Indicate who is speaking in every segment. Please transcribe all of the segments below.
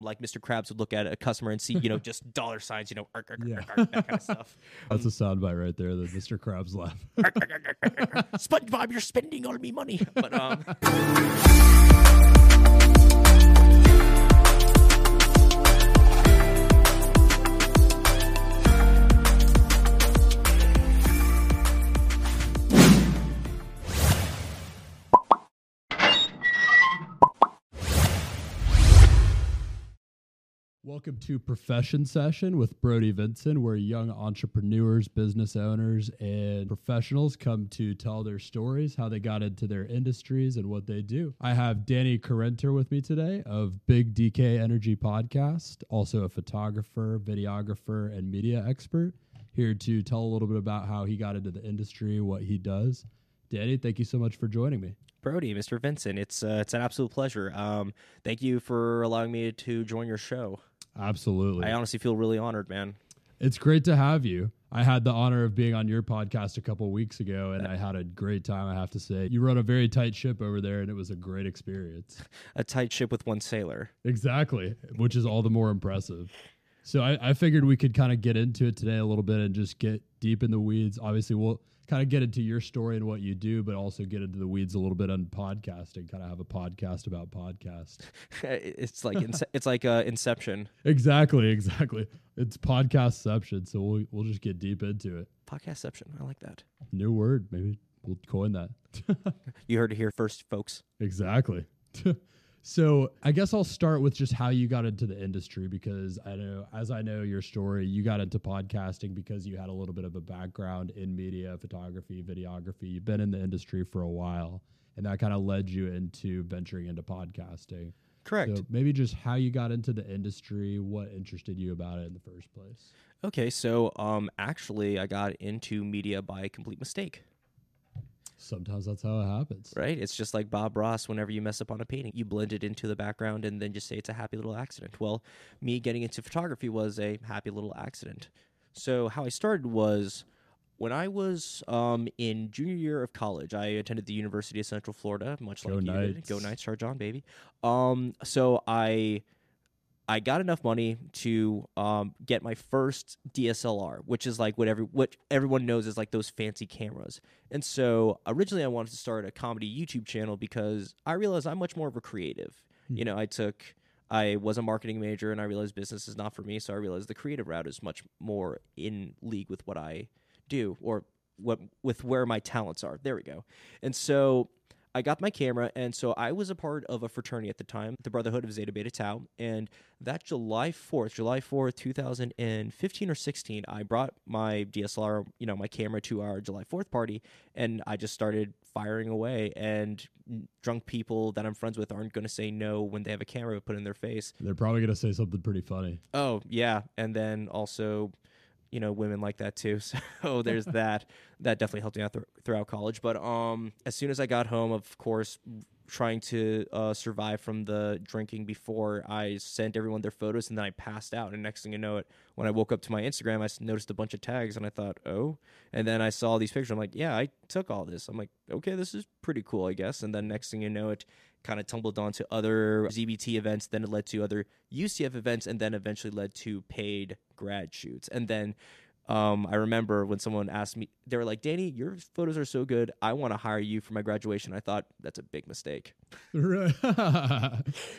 Speaker 1: like Mr. Krabs would look at a customer and see, you know, just dollar signs, you know, ark, ark,
Speaker 2: Yeah.
Speaker 1: ark, that kind of stuff.
Speaker 2: That's a soundbite right there. The Mr. Krabs laugh.
Speaker 1: SpongeBob, you're spending all me money. But um,
Speaker 2: Welcome to Profession Session with Brody Vinson, where young entrepreneurs, business owners, and professionals come to tell their stories, how they got into their industries, and what they do. I have Danny Korentur with me today of Big DK Energy Podcast, also a photographer, videographer, and media expert, here to tell a little bit about how he got into the industry, what he does. Danny, thank you so much for joining me.
Speaker 1: Brody, Mr. Vinson, it's uh, it's an absolute pleasure. Um, thank you for allowing me to join your show.
Speaker 2: Absolutely.
Speaker 1: I honestly feel really honored, man.
Speaker 2: It's great to have you. I had the honor of being on your podcast a couple weeks ago, and I had a great time. I have to say, you run a very tight ship over there, and it was a great experience.
Speaker 1: A tight ship with one sailor.
Speaker 2: Exactly, which is all the more impressive. So I, I figured we could kind of get into it today a little bit and just get deep in the weeds. Obviously, we'll kind of get into your story and what you do, but also get into the weeds a little bit on podcasting. Kind of have a podcast about podcast.
Speaker 1: it's like ince- it's like uh, Inception.
Speaker 2: Exactly, exactly. It's podcastception. So we'll we'll just get deep into it.
Speaker 1: Podcastception. I like that.
Speaker 2: New word, maybe we'll coin that.
Speaker 1: You heard it here first, folks.
Speaker 2: Exactly. So I guess I'll start with just how you got into the industry because I know, as I know your story, you got into podcasting because you had a little bit of a background in media, photography, videography. You've been in the industry for a while, and that kind of led you into venturing into podcasting.
Speaker 1: Correct.
Speaker 2: So maybe just how you got into the industry, what interested you about it in the first place.
Speaker 1: Okay, so um, actually, I got into media by a complete mistake.
Speaker 2: Sometimes that's how it happens.
Speaker 1: Right? It's just like Bob Ross. Whenever you mess up on a painting, you blend it into the background and then just say it's a happy little accident. Well, me getting into photography was a happy little accident. So how I started was when I was um, in junior year of college. I attended the University of Central Florida, much
Speaker 2: Go
Speaker 1: like you did. Go Knights, Charge on, baby. Um, so I I got enough money to um, get my first DSLR, which is like what every what everyone knows is like those fancy cameras. And so originally I wanted to start a comedy YouTube channel because I realized I'm much more of a creative. You know, I took I was a marketing major and I realized business is not for me, so I realized the creative route is much more in league with what I do or what with where my talents are. There we go. And so I got my camera, and so I was a part of a fraternity at the time, the Brotherhood of Zeta Beta Tau. And that July 4th, July 4th, 2015 or 16, I brought my DSLR, you know, my camera to our July 4th party, and I just started firing away. And drunk people that I'm friends with aren't going to say no when they have a camera put in their face.
Speaker 2: They're probably going to say something pretty funny.
Speaker 1: Oh, yeah. And then also, you know, women like that too. So there's that. That definitely helped me out th- throughout college. But um, as soon as I got home, of course, trying to uh, survive from the drinking before I sent everyone their photos and then I passed out. And next thing you know it, when I woke up to my Instagram, i noticed a bunch of tags and I thought, oh. And then I saw these pictures. I'm like, yeah, I took all this. I'm like, okay, this is pretty cool, I guess. And then next thing you know it, kind of tumbled onto other ZBT events. Then it led to other UCF events, and then eventually led to paid grad shoots. And then um, I remember when someone asked me, they were like, "Danny, your photos are so good. I want to hire you for my graduation." I thought that's a big mistake.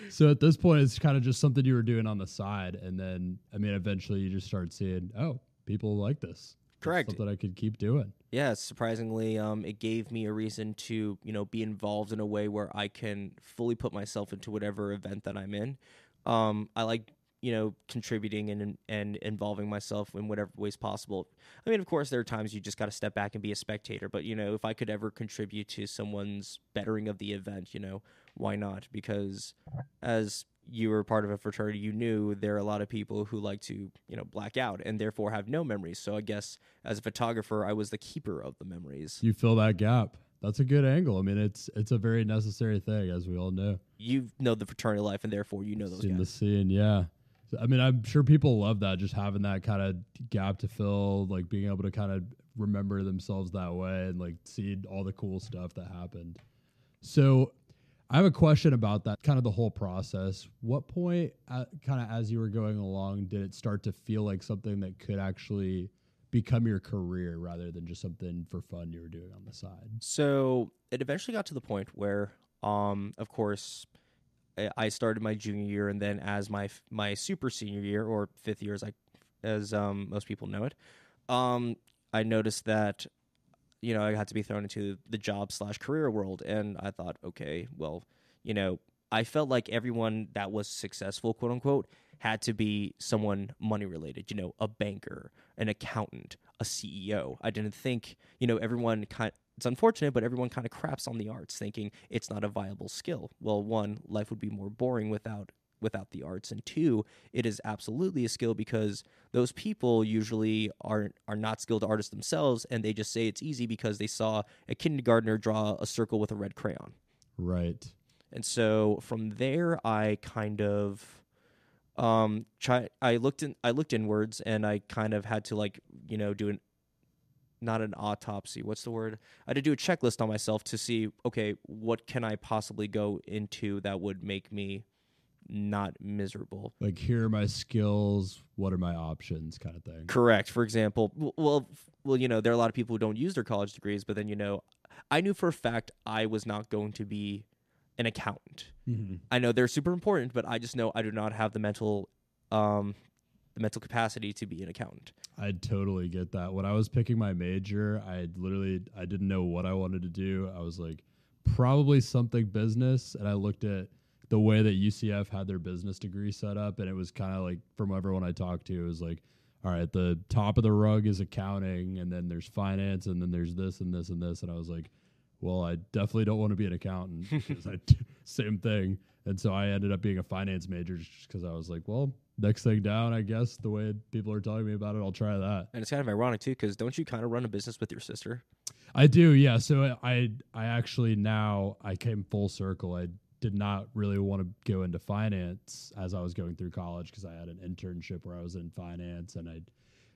Speaker 2: So at this point, it's kind of just something you were doing on the side, and then I mean, eventually you just start seeing, oh, people like this.
Speaker 1: Correct.
Speaker 2: Something that I could keep doing.
Speaker 1: Yeah, surprisingly, um, it gave me a reason to, you know, be involved in a way where I can fully put myself into whatever event that I'm in. Um, I like, you know, contributing and and involving myself in whatever ways possible. I mean, of course, there are times you just got to step back and be a spectator. But you know, if I could ever contribute to someone's bettering of the event, you know, why not? Because as you were part of a fraternity, you knew there are a lot of people who like to, you know, black out and therefore have no memories. So I guess as a photographer, I was the keeper of the memories.
Speaker 2: You fill that gap. That's a good angle. I mean, it's it's a very necessary thing, as we all know.
Speaker 1: You know the fraternity life, and therefore you know those
Speaker 2: Seen the scene, yeah. So, I mean, I'm sure people love that, just having that kind of gap to fill, like being able to kind of remember themselves that way and like see all the cool stuff that happened. So, I have a question about that, kind of the whole process. What point, uh, kind of as you were going along, did it start to feel like something that could actually become your career rather than just something for fun you were doing on the side?
Speaker 1: So it eventually got to the point where, um, of course, I- started my junior year, and then as my my super senior year or fifth year, as I, as um, most people know it, um, I noticed that, you know, I had to be thrown into the job slash career world, and I thought, okay, well, you know, I felt like everyone that was successful, quote unquote, had to be someone money related, you know, a banker, an accountant, a CEO. I didn't think, you know, everyone kind it's unfortunate, but everyone kind of craps on the arts thinking it's not a viable skill. Well, one, life would be more boring without without the arts and two it is absolutely a skill because those people usually are are not skilled artists themselves and they just say it's easy because they saw a kindergartner draw a circle with a red crayon
Speaker 2: Right.
Speaker 1: and so from there i kind of um try i looked in i looked inwards and i kind of had to like you know do an not an autopsy what's the word i had to do a checklist on myself to see okay what can i possibly go into that would make me not miserable
Speaker 2: Like, here are my skills. What are my options, kind of thing.
Speaker 1: Correct. For example, well, well, you know, there are a lot of people who don't use their college degrees, but then you know, I knew for a fact I was not going to be an accountant.
Speaker 2: Mm-hmm.
Speaker 1: I know they're super important, but I just know I do not have the mental, um, the mental capacity to be an accountant.
Speaker 2: I totally get that. When I was picking my major, I literally I didn't know what I wanted to do. I was like, probably something business, and I looked at the way that UCF had their business degree set up, and it was kind of like from everyone I talked to, it was like, all right, the top of the rug is accounting, and then there's finance, and then there's this and this and this, and I was like, well, I definitely don't want to be an accountant I same thing, and so I ended up being a finance major just because I was like, well, next thing down, I guess the way people are telling me about it, I'll try that.
Speaker 1: And it's kind of ironic too, because don't you kind of run a business with your sister?
Speaker 2: I do, yeah. So I I actually now I came full circle. I did not really want to go into finance as I was going through college because I had an internship where I was in finance and I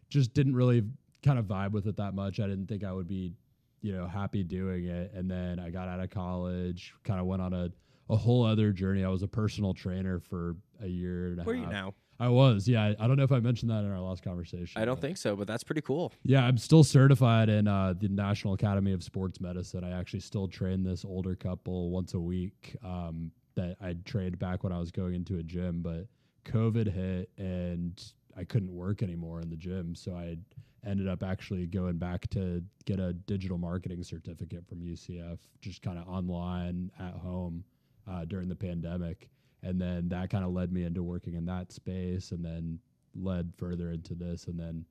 Speaker 2: just didn't really kind of vibe with it that much. I didn't think I would be, you know, happy doing it. And then I got out of college, kind of went on a a whole other journey. I was a personal trainer for a year and a
Speaker 1: Where are you
Speaker 2: half.
Speaker 1: now?
Speaker 2: I was, yeah. I, don't know if I mentioned that in our last conversation.
Speaker 1: I don't think so, but that's pretty cool.
Speaker 2: yeah, I'm still certified in uh, the National Academy of Sports Medicine. I actually still train this older couple once a week um, that I trained back when I was going into a gym, but COVID hit and I couldn't work anymore in the gym. So I ended up actually going back to get a digital marketing certificate from UCF, just kind of online at home uh, during the pandemic. And then that kind of led me into working in that space and then led further into this. And then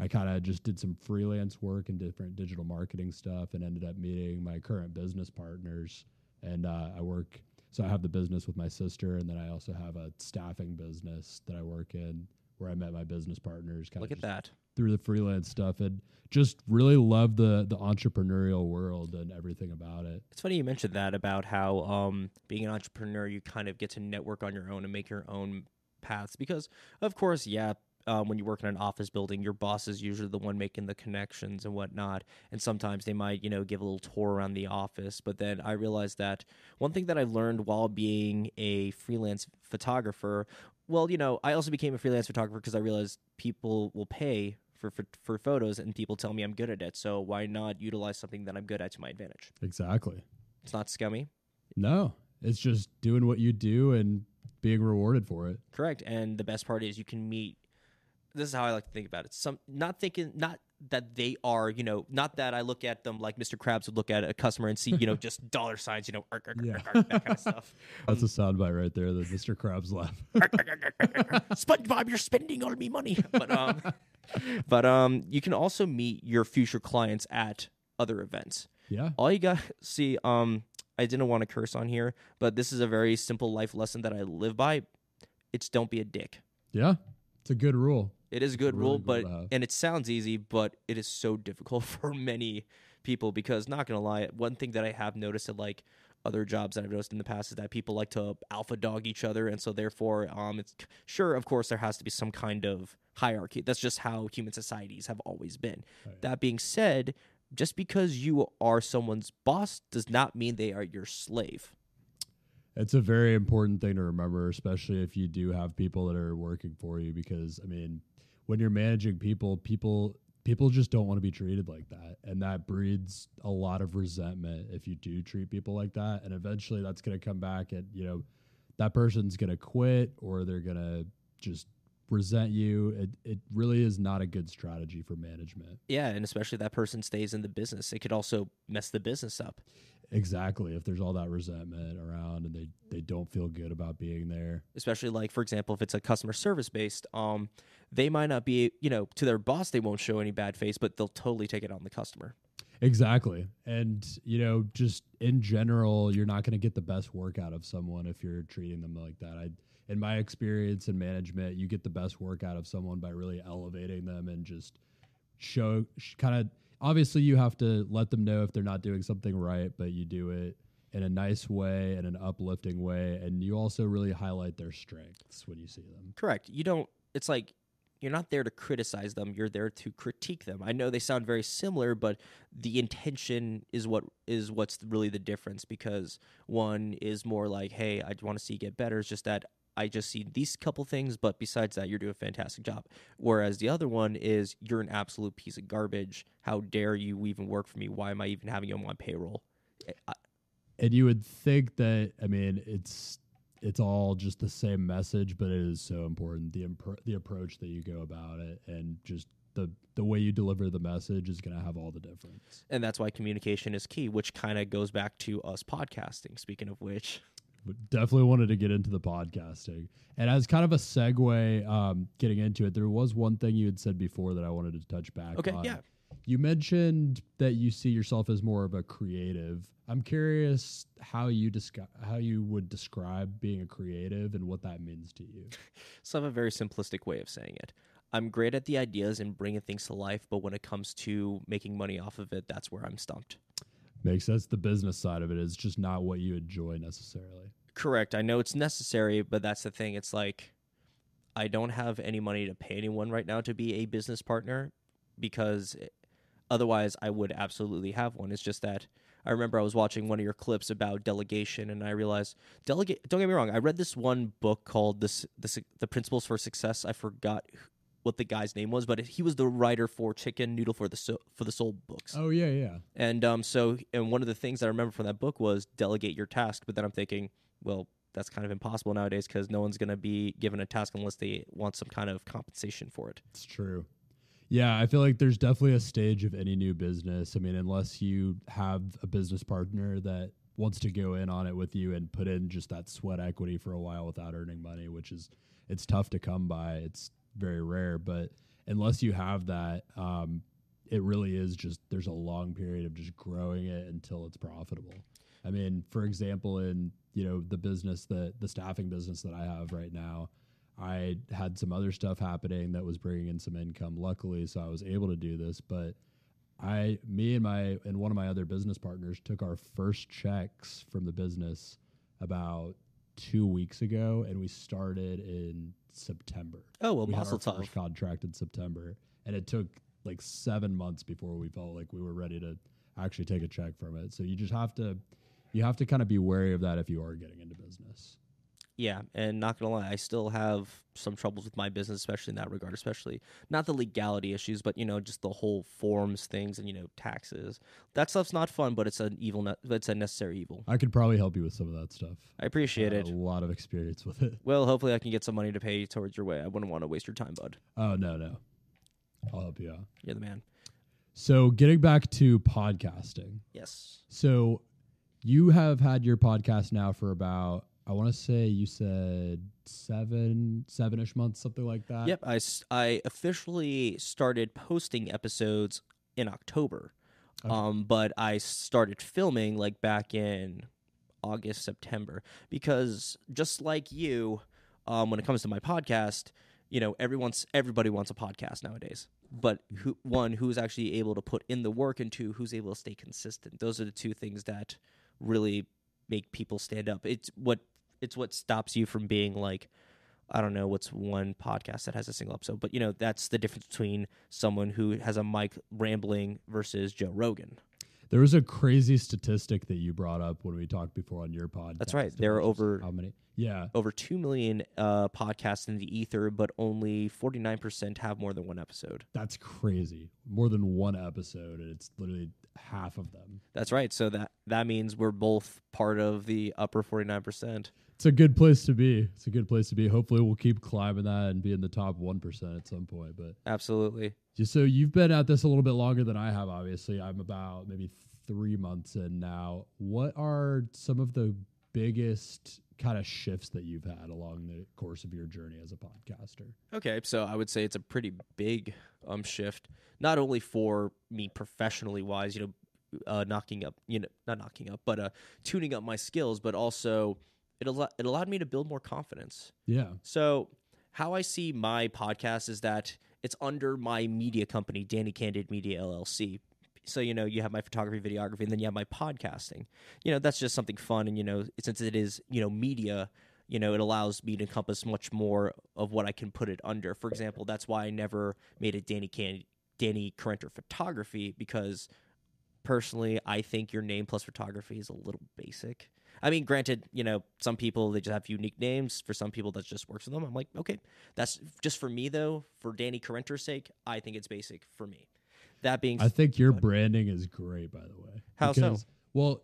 Speaker 2: I kind of just did some freelance work and different digital marketing stuff and ended up meeting my current business partners. And uh, I work, so I have the business with my sister, and then I also have a staffing business that I work in where I met my business partners. Kind
Speaker 1: Look
Speaker 2: of
Speaker 1: at that.
Speaker 2: Through the freelance stuff, and just really love the the entrepreneurial world and everything about it.
Speaker 1: It's funny you mentioned that about how um, being an entrepreneur, you kind of get to network on your own and make your own paths. Because, of course, yeah, um, when you work in an office building, your boss is usually the one making the connections and whatnot. And sometimes they might, you know, give a little tour around the office. But then I realized that one thing that I learned while being a freelance photographer, well, you know, I also became a freelance photographer because I realized people will pay. For, for, for photos and people tell me I'm good at it so why not utilize something that I'm good at to my advantage
Speaker 2: Exactly.
Speaker 1: it's not scummy.
Speaker 2: No, it's just doing what you do and being rewarded for it.
Speaker 1: Correct. And the best part is you can meet this is how I like to think about it. Some not thinking not that they are, you know, not that I look at them like Mr. Krabs would look at a customer and see, you know, just dollar signs, you know, ark, ark,
Speaker 2: Yeah.
Speaker 1: ark, that kind of stuff.
Speaker 2: That's a soundbite right there, the Mr. Krabs laugh.
Speaker 1: SpongeBob, you're spending all me money. But um but um you can also meet your future clients at other events.
Speaker 2: yeah.
Speaker 1: All you got see um I didn't want to curse on here, but this is a very simple life lesson that I live by. It's don't be a dick.
Speaker 2: Yeah. It's a good rule.
Speaker 1: It is a good
Speaker 2: really
Speaker 1: rule,
Speaker 2: good
Speaker 1: but and it sounds easy, but it is so difficult for many people because not gonna lie, one thing that I have noticed at like other jobs that I've noticed in the past is that people like to alpha dog each other, and so therefore, um, it's sure, of course, there has to be some kind of hierarchy. That's just how human societies have always been. That being said, just because you are someone's boss does not mean they are your slave.
Speaker 2: It's a very important thing to remember, especially if you do have people that are working for you. Because I mean, when you're managing people, people people just don't want to be treated like that, and that breeds a lot of resentment if you do treat people like that. And eventually, that's going to come back, and you know, that person's going to quit or they're going to just resent you. It it really is not a good strategy for management.
Speaker 1: Yeah, and especially that person stays in the business, it could also mess the business up.
Speaker 2: Exactly. If there's all that resentment around and they they don't feel good about being there.
Speaker 1: Especially like for example, if it's a customer service based, um, they might not be you know to their boss they won't show any bad face, but they'll totally take it on the customer.
Speaker 2: Exactly. And, you know, just in general, you're not going to get the best work out of someone if you're treating them like that. I in my experience in management, you get the best work out of someone by really elevating them and just show kind of obviously you have to let them know if they're not doing something right, but you do it in a nice way and an uplifting way and you also really highlight their strengths when you see them.
Speaker 1: Correct. You don't it's like you're not there to criticize them you're there to critique them i know they sound very similar but the intention is what is what's really the difference because one is more like hey i want to see you get better it's just that I just see these couple things, but besides that, you're doing a fantastic job. Whereas the other one is you're an absolute piece of garbage. How dare you even work for me? Why am I even having you on my payroll? Eh, I,
Speaker 2: and you would think that I mean it's it's all just the same message, but it is so important the impro- the approach that you go about it and just the the way you deliver the message is going to have all the difference.
Speaker 1: And that's why communication is key, which kind of goes back to us podcasting. Speaking of which,
Speaker 2: but definitely wanted to get into the podcasting. And as kind of a segue, um, getting into it, there was one thing you had said before that I wanted to touch back
Speaker 1: okay,
Speaker 2: on.
Speaker 1: yeah.
Speaker 2: You mentioned that you see yourself as more of a creative. I'm curious how you describe how you would describe being a creative and what that means to you.
Speaker 1: So I have a very simplistic way of saying it. I'm great at the ideas and bringing things to life, but when it comes to making money off of it, that's where I'm stumped.
Speaker 2: Makes sense. The business side of it is just not what you enjoy necessarily.
Speaker 1: Correct. I know it's necessary, but that's the thing. It's like I don't have any money to pay anyone right now to be a business partner because otherwise I would absolutely have one. It's just that I remember I was watching one of your clips about delegation and I realized delegate don't get me wrong, I read this one book called this this the principles for success. I forgot what the guy's name was, but he was the writer for Chicken Noodle for the so- for the Soul books.
Speaker 2: Oh yeah, yeah.
Speaker 1: And um, so and one of the things I remember from that book was delegate your task. But then I'm thinking, well, that's kind of impossible nowadays because no one's going to be given a task unless they want some kind of compensation for it.
Speaker 2: It's true. Yeah, I feel like there's definitely a stage of any new business. I mean, unless you have a business partner that wants to go in on it with you and put in just that sweat equity for a while without earning money, which is it's tough to come by. It's very rare, but unless you have that, um, it really is just there's a long period of just growing it until it's profitable. I mean, for example, in you know the business that the staffing business that I have right now, I had some other stuff happening that was bringing in some income. Luckily, so I was able to do this. But I, me and my and one of my other business partners took our first checks from the business about two weeks ago, and we started in September.
Speaker 1: Oh well,
Speaker 2: we
Speaker 1: muscle
Speaker 2: had our first contract in September, and it took like seven months before we felt like we were ready to actually take a check from it. So you just have to, you have to kind of be wary of that if you are getting into business.
Speaker 1: Yeah, and not gonna lie, I still have some troubles with my business, especially in that regard. Especially not the legality issues, but you know, just the whole forms things and you know taxes. That stuff's not fun, but it's an evil. Ne- it's a necessary evil.
Speaker 2: I could probably help you with some of that stuff.
Speaker 1: I appreciate
Speaker 2: I
Speaker 1: it.
Speaker 2: A lot of experience with it.
Speaker 1: Well, hopefully, I can get some money to pay towards your way. I wouldn't want to waste your time, bud.
Speaker 2: Oh no, no, I'll help you out.
Speaker 1: You're the man.
Speaker 2: So getting back to podcasting.
Speaker 1: Yes.
Speaker 2: So you have had your podcast now for about I want to say you said seven seven ish months, something like that.
Speaker 1: Yep. I, I officially started posting episodes in October,
Speaker 2: Okay.
Speaker 1: um, but I started filming like back in August September because just like you, um, when it comes to my podcast, you know everyone's everybody wants a podcast nowadays. But who, one who's actually able to put in the work, and two who's able to stay consistent. Those are the two things that really make people stand up. It's what it's what stops you from being like I don't know what's one podcast that has a single episode, but you know that's the difference between someone who has a mic rambling versus Joe Rogan.
Speaker 2: There was a crazy statistic that you brought up when we talked before on your podcast.
Speaker 1: That's right. There are over-
Speaker 2: how many? Yeah,
Speaker 1: Over 2 million uh, podcasts in the ether, but only 49% have more than one episode.
Speaker 2: that's crazy. More than one episode, and it's literally half of them.
Speaker 1: That's right. So that, that means we're both part of the upper 49%.
Speaker 2: It's a good place to be. It's a good place to be. Hopefully, we'll keep climbing that and be in the top one percent at some point. But
Speaker 1: Absolutely.
Speaker 2: just so you've been at this a little bit longer than I have. Obviously, I'm about maybe three months in now. What are some of the biggest kind of shifts that you've had along the course of your journey as a podcaster?
Speaker 1: Okay, so I would say it's a pretty big um shift, not only for me professionally wise, you know, uh, knocking up, you know, not knocking up, but uh, tuning up my skills, but also it al- it allowed me to build more confidence.
Speaker 2: Yeah.
Speaker 1: So how I see my podcast is that it's under my media company, Danny Kandid Media LLC. So you know, you have my photography, videography, and then you have my podcasting. You know, that's just something fun, and you know, since it is you know media, you know, it allows me to encompass much more of what I can put it under. For example, that's why I never made it Danny Can Danny Korentur Photography because personally, I think your name plus photography is a little basic. I mean, granted, you know, some people they just have unique names. For some people, that just works for them. I'm like, okay, that's just for me though. For Danny Korentur's sake, I think it's basic for me. That being,
Speaker 2: I think your branding is great, by the way.
Speaker 1: How so?
Speaker 2: Well,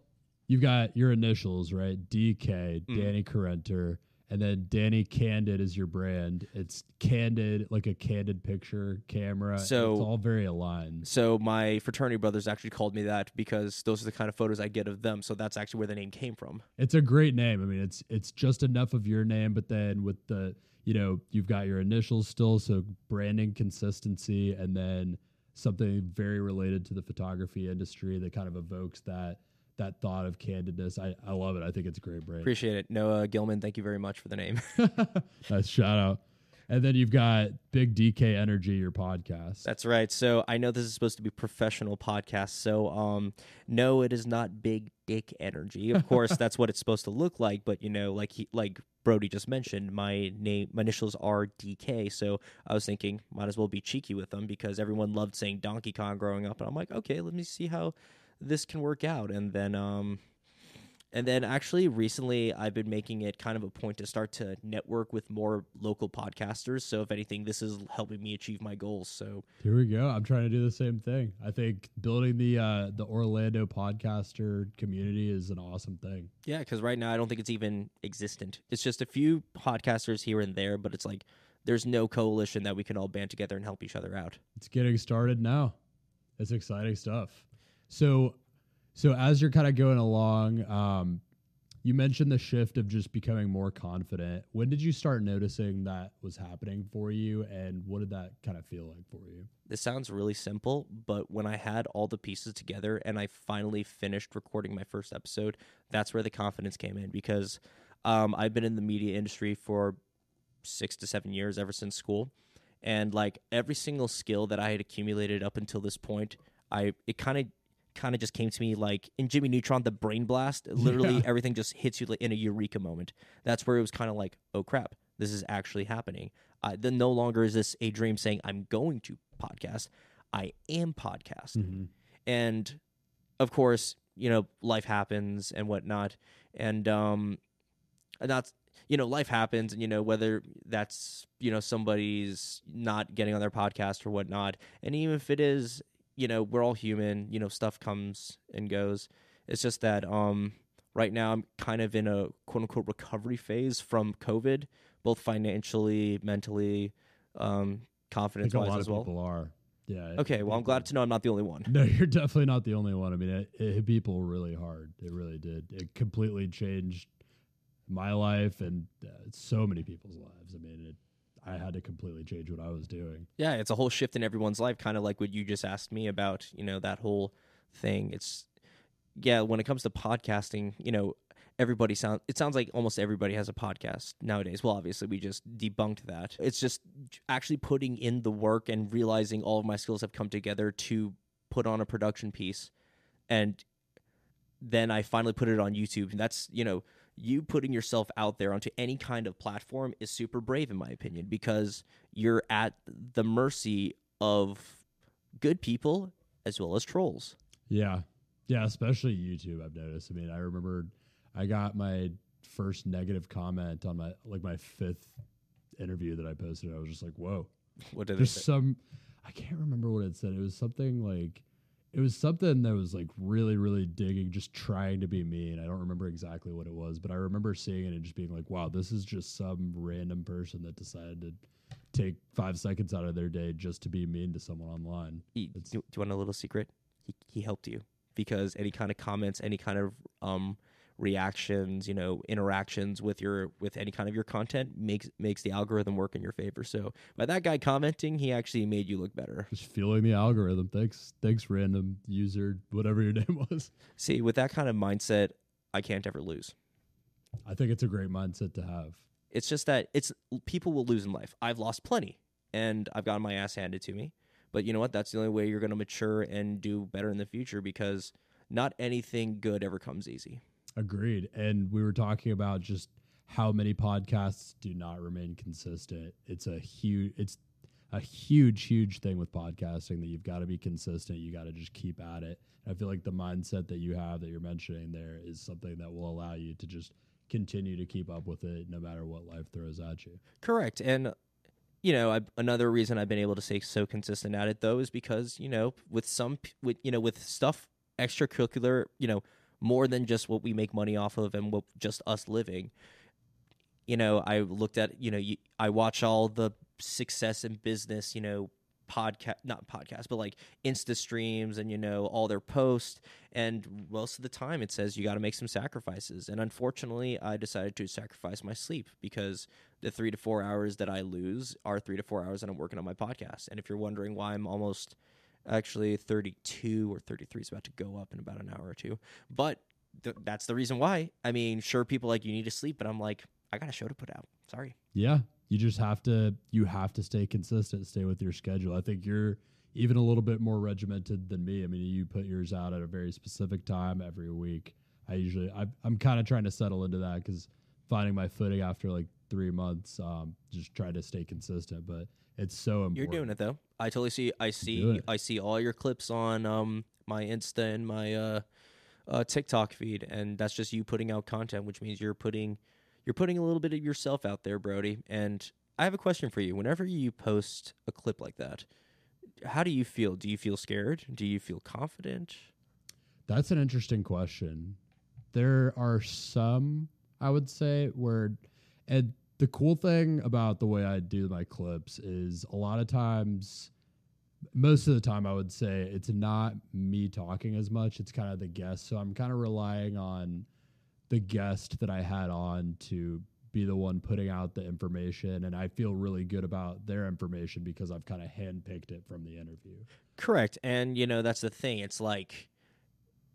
Speaker 2: you've got your initials, right? DK,
Speaker 1: Mhm.
Speaker 2: Danny Carenter, and then Danny Kandid is your brand. It's candid, like a candid picture camera.
Speaker 1: So-
Speaker 2: it's all very aligned.
Speaker 1: so my fraternity brothers actually called me that because those are the kind of photos I get of them. So that's actually where the name came from.
Speaker 2: It's a great name. I mean, it's it's just enough of your name, but then with the you know you've got your initials still, so branding consistency, and then something very related to the photography industry that kind of evokes that that thought of candidness. I, I love it. I think it's a great brand.
Speaker 1: Appreciate it, Noah Gilman. Thank you very much for the name.
Speaker 2: nice shout out. And then you've got Big DK Energy, your podcast.
Speaker 1: That's right. So I know this is supposed to be professional podcast. So um no, it is not big dick energy. Of course, that's what it's supposed to look like, but you know, like he like Brody just mentioned, my name my initials are DK. So I was thinking might as well be cheeky with them because everyone loved saying Donkey Kong growing up and I'm like, "Okay, let me see how this can work out." And then um and then actually recently I've been making it kind of a point to start to network with more local podcasters. So if anything, this is helping me achieve my goals. So
Speaker 2: Here we go. I'm trying to do the same thing. I think building the uh, the Orlando podcaster community is an awesome thing.
Speaker 1: Yeah, because right now I don't think it's even existent. It's just a few podcasters here and there, but it's like there's no coalition that we can all band together and help each other out.
Speaker 2: It's getting started now. It's exciting stuff. So, so as you're kind of going along, um, you mentioned the shift of just becoming more confident. When did you start noticing that was happening for you, and what did that kind of feel like for you?
Speaker 1: This sounds really simple, but when I had all the pieces together and I finally finished recording my first episode, that's where the confidence came in because um, I've been in the media industry for six to seven years ever since school. And like every single skill that I had accumulated up until this point, I it kind of kind of just came to me like in Jimmy Neutron, the brain blast. Literally,
Speaker 2: Yeah.
Speaker 1: everything just hits you like in a eureka moment. That's where it was kind of like, oh crap, this is actually happening. Uh, then no longer is this a dream saying I'm going to podcast. I am podcast,
Speaker 2: Mm-hmm.
Speaker 1: and of course, you know, life happens and whatnot, and um, and that's you know, life happens, and you know whether that's you know somebody's not getting on their podcast or whatnot, and even if it is, you know, we're all human. You know, stuff comes and goes. It's just that um, right now I'm kind of in a quote unquote recovery phase from COVID, both financially, mentally, um, confidence wise as well.
Speaker 2: people are. Yeah.
Speaker 1: Okay, well, I'm glad to know I'm not the only one.
Speaker 2: No, you're definitely not the only one. I mean, it, it hit people really hard. It really did. It completely changed my life and uh, so many people's lives. I mean, it, I had to completely change what I was doing.
Speaker 1: Yeah, it's a whole shift in everyone's life, kind of like what you just asked me about, you know, that whole thing. It's, yeah, when it comes to podcasting, you know, everybody sounds, it sounds like almost everybody has a podcast nowadays. Well, obviously, we just debunked that. It's just actually putting in the work and realizing all of my skills have come together to put on a production piece. And then I finally put it on YouTube. And that's, you know, you putting yourself out there onto any kind of platform is super brave in my opinion because you're at the mercy of good people as well as trolls.
Speaker 2: Yeah. Yeah, especially YouTube. I've noticed. I mean, I remember I got my first negative comment on my like my fifth interview that I posted. I was just like, "Whoa!"
Speaker 1: What did they
Speaker 2: There's
Speaker 1: say?
Speaker 2: some. I can't remember what it said. It was something like. It was something that was like really, really digging, just trying to be mean. I don't remember exactly what it was, but I remember seeing it and just being like, "Wow, this is just some random person that decided to take five seconds out of their day just to be mean to someone online."
Speaker 1: He- do, do you want a little secret? He he helped you because any kind of comments, any kind of um reactions, you know, interactions with your with any kind of your content makes makes the algorithm work in your favor. So by that guy commenting, he actually made you look better.
Speaker 2: Just fueling the algorithm. Thanks, thanks, random user, whatever your name was.
Speaker 1: See, with that kind of mindset, I can't ever lose.
Speaker 2: I think it's a great mindset to have.
Speaker 1: It's just that it's people will lose in life. I've lost plenty, and I've gotten my ass handed to me. But you know what? That's the only way you're going to mature and do better in the future because not anything good ever comes easy.
Speaker 2: Agreed. And we were talking about just how many podcasts do not remain consistent. It's a huge it's a huge huge thing with podcasting that you've got to be consistent. You got to just keep at it. I feel like the mindset that you have that you're mentioning there is something that will allow you to just continue to keep up with it no matter what life throws at you.
Speaker 1: Correct. And you know, I, another reason I've been able to stay so consistent at it though is because you know, with some with you know, with stuff extracurricular, you know, more than just what we make money off of and what just us living. You know, I looked at you know, you, I watch all the success in business, you know, podcast not podcast, but like Insta streams and you know all their posts. And most of the time, it says you got to make some sacrifices. And unfortunately, I decided to sacrifice my sleep because the three to four hours that I lose are three to four hours that I'm working on my podcast. And if you're wondering why I'm almost actually 32 or 33 is about to go up in about an hour or two, but th- that's the reason why. I mean, sure, people like you need to sleep, but I'm like, I got a show to put out. Sorry.
Speaker 2: Yeah, you just have to you have to stay consistent, stay with your schedule. I think you're even a little bit more regimented than me. I mean, you put yours out at a very specific time every week. I usually I, I'm kind of trying to settle into that because finding my footing after like three months, um, just try to stay consistent. But it's so important.
Speaker 1: You're doing it though. I totally see. I see. I see all your clips on um my Insta and my uh, uh TikTok feed, and that's just you putting out content, which means you're putting you're putting a little bit of yourself out there, Brody. And I have a question for you. Whenever you post a clip like that, how do you feel? Do you feel scared? Do you feel confident?
Speaker 2: That's an interesting question. There are some, I would say, where, and the cool thing about the way I do my clips is a lot of times, most of the time, I would say it's not me talking as much. It's kind of the guest. So I'm kind of relying on the guest that I had on to be the one putting out the information. And I feel really good about their information because I've kind of handpicked it from the interview.
Speaker 1: Correct. And you know, that's the thing. It's like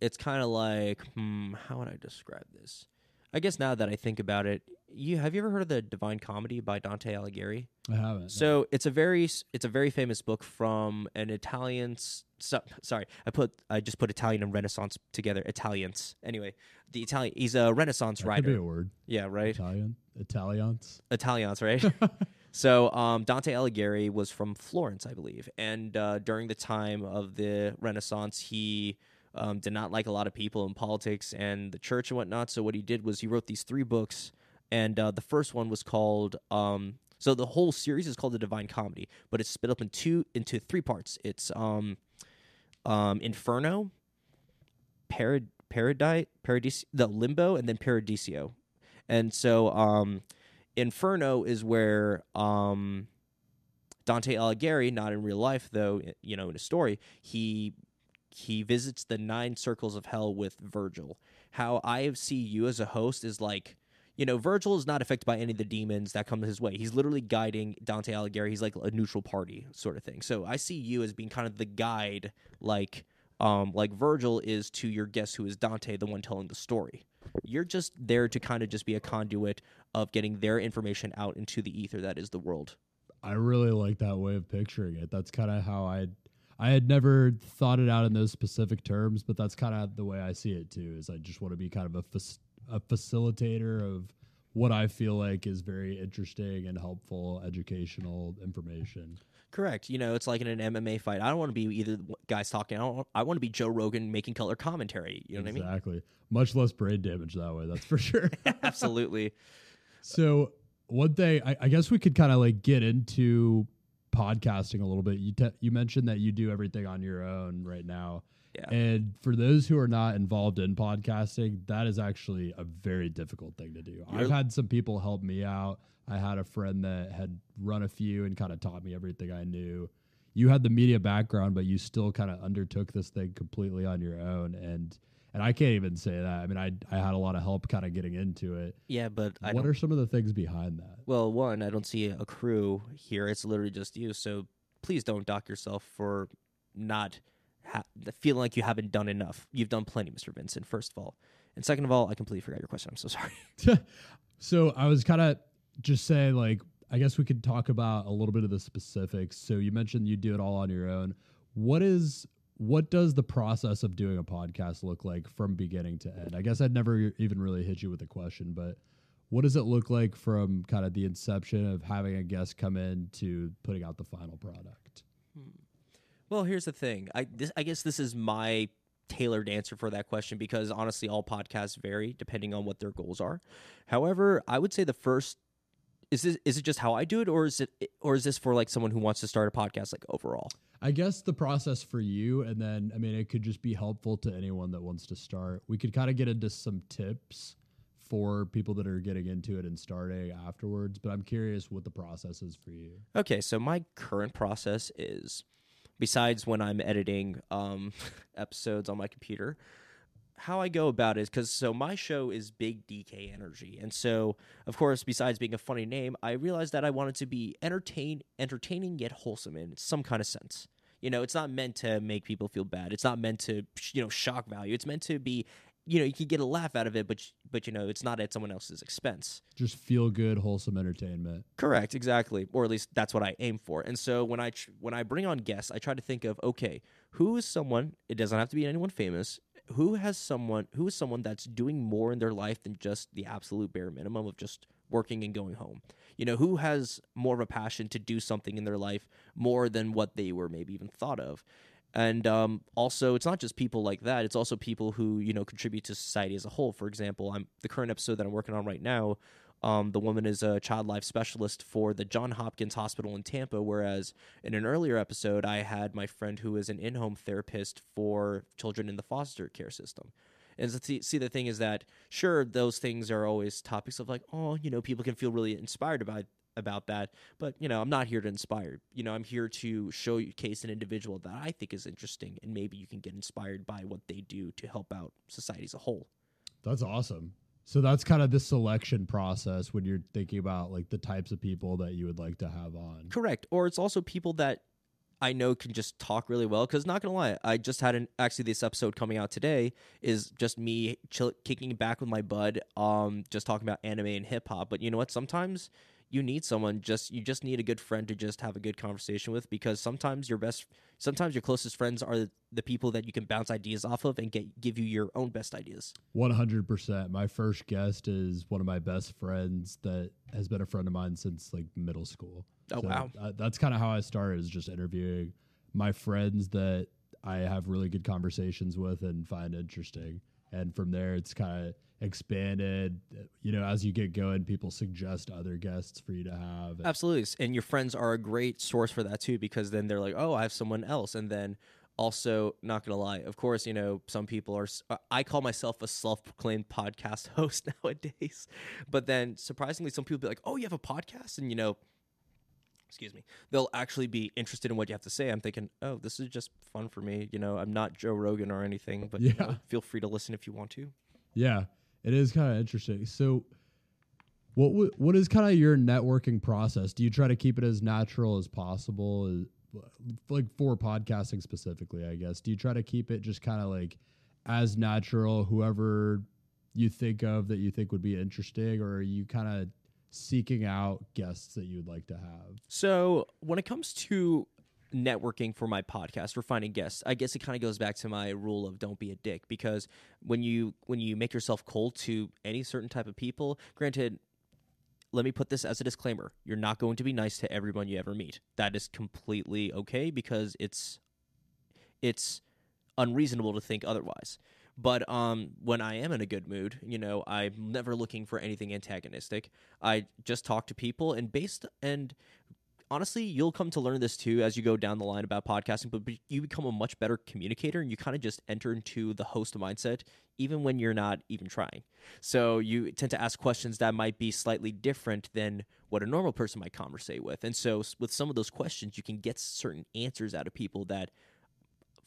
Speaker 1: it's kind of like, hmm, how would I describe this? I guess now that I think about it, you have you ever heard of the Divine Comedy by Dante Alighieri?
Speaker 2: I haven't.
Speaker 1: So it's a very it's a very famous book from an Italian. So, sorry, I put I just put Italian and Renaissance together. Italians. Anyway, the Italian. He's a Renaissance
Speaker 2: that could be
Speaker 1: writer.
Speaker 2: a word.
Speaker 1: Yeah, right.
Speaker 2: Italian, Italians.
Speaker 1: Italians, right? so um, Dante Alighieri was from Florence, I believe, and uh, during the time of the Renaissance, he um, did not like a lot of people in politics and the church and whatnot. So what he did was he wrote these three books, and uh, the first one was called. Um, so the whole series is called the Divine Comedy, but it's split up in two into three parts. It's um, um, Inferno, Parad Paradise, Paradis, the Limbo, and then Paradiso. And so um, Inferno is where um, Dante Alighieri, not in real life though, you know, in a story, he he visits the nine circles of hell with Virgil. How I see you as a host is like, you know, Virgil is not affected by any of the demons that come his way. He's literally guiding Dante Alighieri. He's like a neutral party sort of thing. So I see you as being kind of the guide, like um, like Virgil is to your guest who is Dante, the one telling the story. You're just there to kind of just be a conduit of getting their information out into the ether that is the world.
Speaker 2: I really like that way of picturing it. That's kind of how I I had never thought it out in those specific terms, but that's kind of the way I see it too. Is I just want to be kind of a a facilitator of what I feel like is very interesting and helpful educational information.
Speaker 1: Correct. You know, it's like in an MMA fight. I don't want to be either guys talking. I don't. I want to be Joe Rogan making color commentary. You know
Speaker 2: exactly. what I mean? Exactly. Much less brain damage that way. That's for sure.
Speaker 1: Absolutely.
Speaker 2: So one thing, I, I guess we could kind of like get into podcasting a little bit. You te- you mentioned that you do everything on your own right now.
Speaker 1: Yeah.
Speaker 2: And for those who are not involved in podcasting, that is actually a very difficult thing to do. You're I've had some people help me out. I had a friend that had run a few and kind of taught me everything I knew. You had the media background, but you still kind of undertook this thing completely on your own. And and I can't even say that. I mean, I I had a lot of help kind of getting into it.
Speaker 1: Yeah, but
Speaker 2: I what are some of the things behind that?
Speaker 1: Well, one, I don't see a crew here. It's literally just you. So please don't dock yourself for not ha- feeling like you haven't done enough. You've done plenty, Mr. Vinson. First of all, and second of all, I completely forgot your question. I'm so sorry.
Speaker 2: so I was kind of just saying, like, I guess we could talk about a little bit of the specifics. So you mentioned you do it all on your own. What is what does the process of doing a podcast look like from beginning to end? I guess I'd never even really hit you with a question, but what does it look like from kind of the inception of having a guest come in to putting out the final product? Hmm.
Speaker 1: Well, here's the thing. I this, I guess this is my tailored answer for that question because honestly, all podcasts vary depending on what their goals are. However, I would say the first is this is it just how I do it, or is it or is this for like someone who wants to start a podcast like overall?
Speaker 2: I guess the process for you, and then I mean, it could just be helpful to anyone that wants to start. We could kind of get into some tips for people that are getting into it and starting afterwards, but I'm curious what the process is for you.
Speaker 1: Okay, so my current process is besides when I'm editing um, episodes on my computer, how I go about it is because so my show is Big DK Energy, and so of course, besides being a funny name, I realized that I wanted to be entertain, entertaining yet wholesome in some kind of sense. You know, it's not meant to make people feel bad. It's not meant to you know shock value. It's meant to be you know you can get a laugh out of it, but but you know it's not at someone else's expense.
Speaker 2: Just feel good, wholesome entertainment.
Speaker 1: Correct, exactly, or at least that's what I aim for. And so when I tr- when I bring on guests, I try to think of okay, who is someone? It doesn't have to be anyone famous. Who has someone? Who is someone that's doing more in their life than just the absolute bare minimum of just working and going home? You know, who has more of a passion to do something in their life more than what they were maybe even thought of? And um, also it's not just people like that it's also people who you know contribute to society as a whole. For example i'm the current episode that i'm working on right now um, the woman is a child life specialist for the john hopkins hospital in tampa whereas in an earlier episode i had my friend who is an in-home therapist for children in the foster care system. And see, see, the thing is that sure, those things are always topics of like, oh, you know, people can feel really inspired about about that. But you know, I'm not here to inspire. You know, I'm here to showcase an individual that I think is interesting, and maybe you can get inspired by what they do to help out society as a whole.
Speaker 2: That's awesome. So that's kind of the selection process when you're thinking about like the types of people that you would like to have on.
Speaker 1: Correct. Or it's also people that I know can just talk really well. Because not gonna lie, I just had an actually this episode coming out today is just me chill, kicking back with my bud, um, just talking about anime and hip hop. But you know what? Sometimes you need someone just you just need a good friend to just have a good conversation with because sometimes your best sometimes your closest friends are the people that you can bounce ideas off of and get give you your own best ideas.
Speaker 2: 100% my first guest is one of my best friends that has been a friend of mine since like middle school.
Speaker 1: Oh so wow.
Speaker 2: that's kind of how i started is just interviewing my friends that i have really good conversations with and find interesting. And from there it's kind of expanded you know as you get going people suggest other guests for you to have
Speaker 1: absolutely and your friends are a great source for that too because then they're like oh i have someone else and then also not gonna lie of course you know some people are uh, i call myself a self-proclaimed podcast host nowadays but then surprisingly some people be like oh you have a podcast and you know excuse me, they'll actually be interested in what you have to say. I'm thinking, oh, this is just fun for me. You know, I'm not Joe Rogan or anything, but yeah. you know, feel free to listen if you want to.
Speaker 2: Yeah, it is kind of interesting. So, what w- what is kind of your networking process? Do you try to keep it as natural as possible, like for podcasting specifically? I guess. Do you try to keep it just kind of like as natural? Whoever you think of that you think would be interesting, or are you kind of seeking out guests that you'd like to have?
Speaker 1: So, when it comes to networking for my podcast or finding guests, I guess it kind of goes back to my rule of don't be a dick because when you when you make yourself cold to any certain type of people, granted let me put this as a disclaimer: you're not going to be nice to everyone you ever meet. That is completely okay because it's it's unreasonable to think otherwise. But um, when I am in a good mood, you know, I'm never looking for anything antagonistic. I just talk to people, and based and honestly, you'll come to learn this too as you go down the line about podcasting. But you become a much better communicator, and you kind of just enter into the host mindset, even when you're not even trying. So you tend to ask questions that might be slightly different than what a normal person might conversate with. And so with some of those questions, you can get certain answers out of people that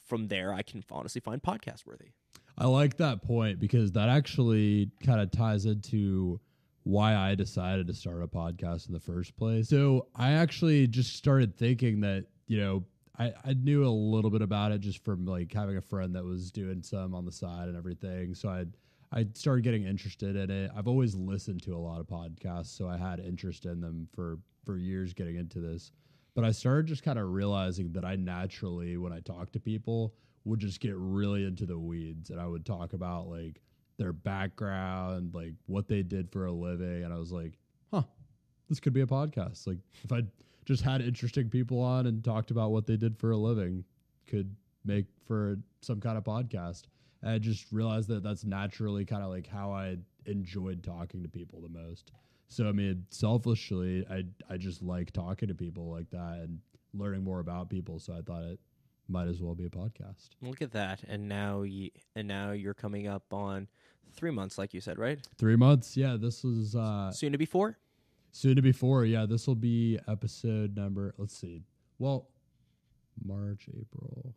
Speaker 1: from there I can honestly find podcast worthy.
Speaker 2: I like that point because that actually kind of ties into why I decided to start a podcast in the first place. So I actually just started thinking that, you know, I, I knew a little bit about it just from like having a friend that was doing some on the side and everything. So I I started getting interested in it. I've always listened to a lot of podcasts, so I had interest in them for for years getting into this. But I started just kind of realizing that I naturally when I talk to people would just get really into the weeds and I would talk about like their background, like what they did for a living. And I was like, huh, this could be a podcast. Like if I just had interesting people on and talked about what they did for a living, could make for some kind of podcast. And I just realized that that's naturally kind of like how I enjoyed talking to people the most. So I mean, selfishly, I I just like talking to people like that and learning more about people. So I thought it might as well be a podcast.
Speaker 1: Look at that, and now you and now you're coming up on three months, like you said, right?
Speaker 2: Three months, yeah. This was uh,
Speaker 1: Soon to be four.
Speaker 2: soon to be four. Yeah, this will be episode number. Let's see. Well, March, April.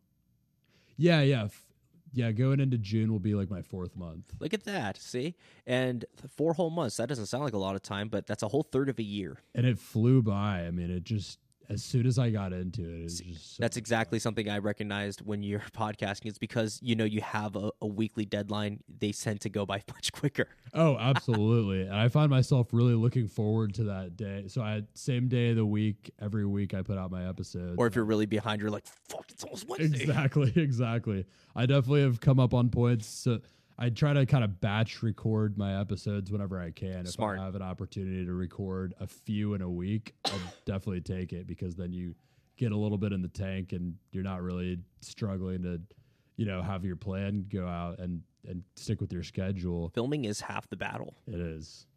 Speaker 2: Yeah, yeah, f- yeah. Going into June will be like my fourth month.
Speaker 1: Look at that. See, and four whole months. That doesn't sound like a lot of time, but that's a whole third of a year.
Speaker 2: and it flew by. I mean, it just as soon as I got into it, it so
Speaker 1: That's exactly something I recognized when you're podcasting. It's because you know you have a, a weekly deadline. They tend to go by much quicker.
Speaker 2: Oh, absolutely. and I find myself really looking forward to that day. So I same day of the week, every week I put out my episode.
Speaker 1: Or if you're really behind, you're like, "Fuck, it's almost Wednesday."
Speaker 2: Exactly, exactly. I definitely have come up on points. So I try to kind of batch record my episodes whenever I can.
Speaker 1: Smart.
Speaker 2: If I have an opportunity to record a few in a week, I'll definitely take it because then you get a little bit in the tank and you're not really struggling to, you know, have your plan go out and and stick with your schedule.
Speaker 1: Filming is half the battle.
Speaker 2: It is.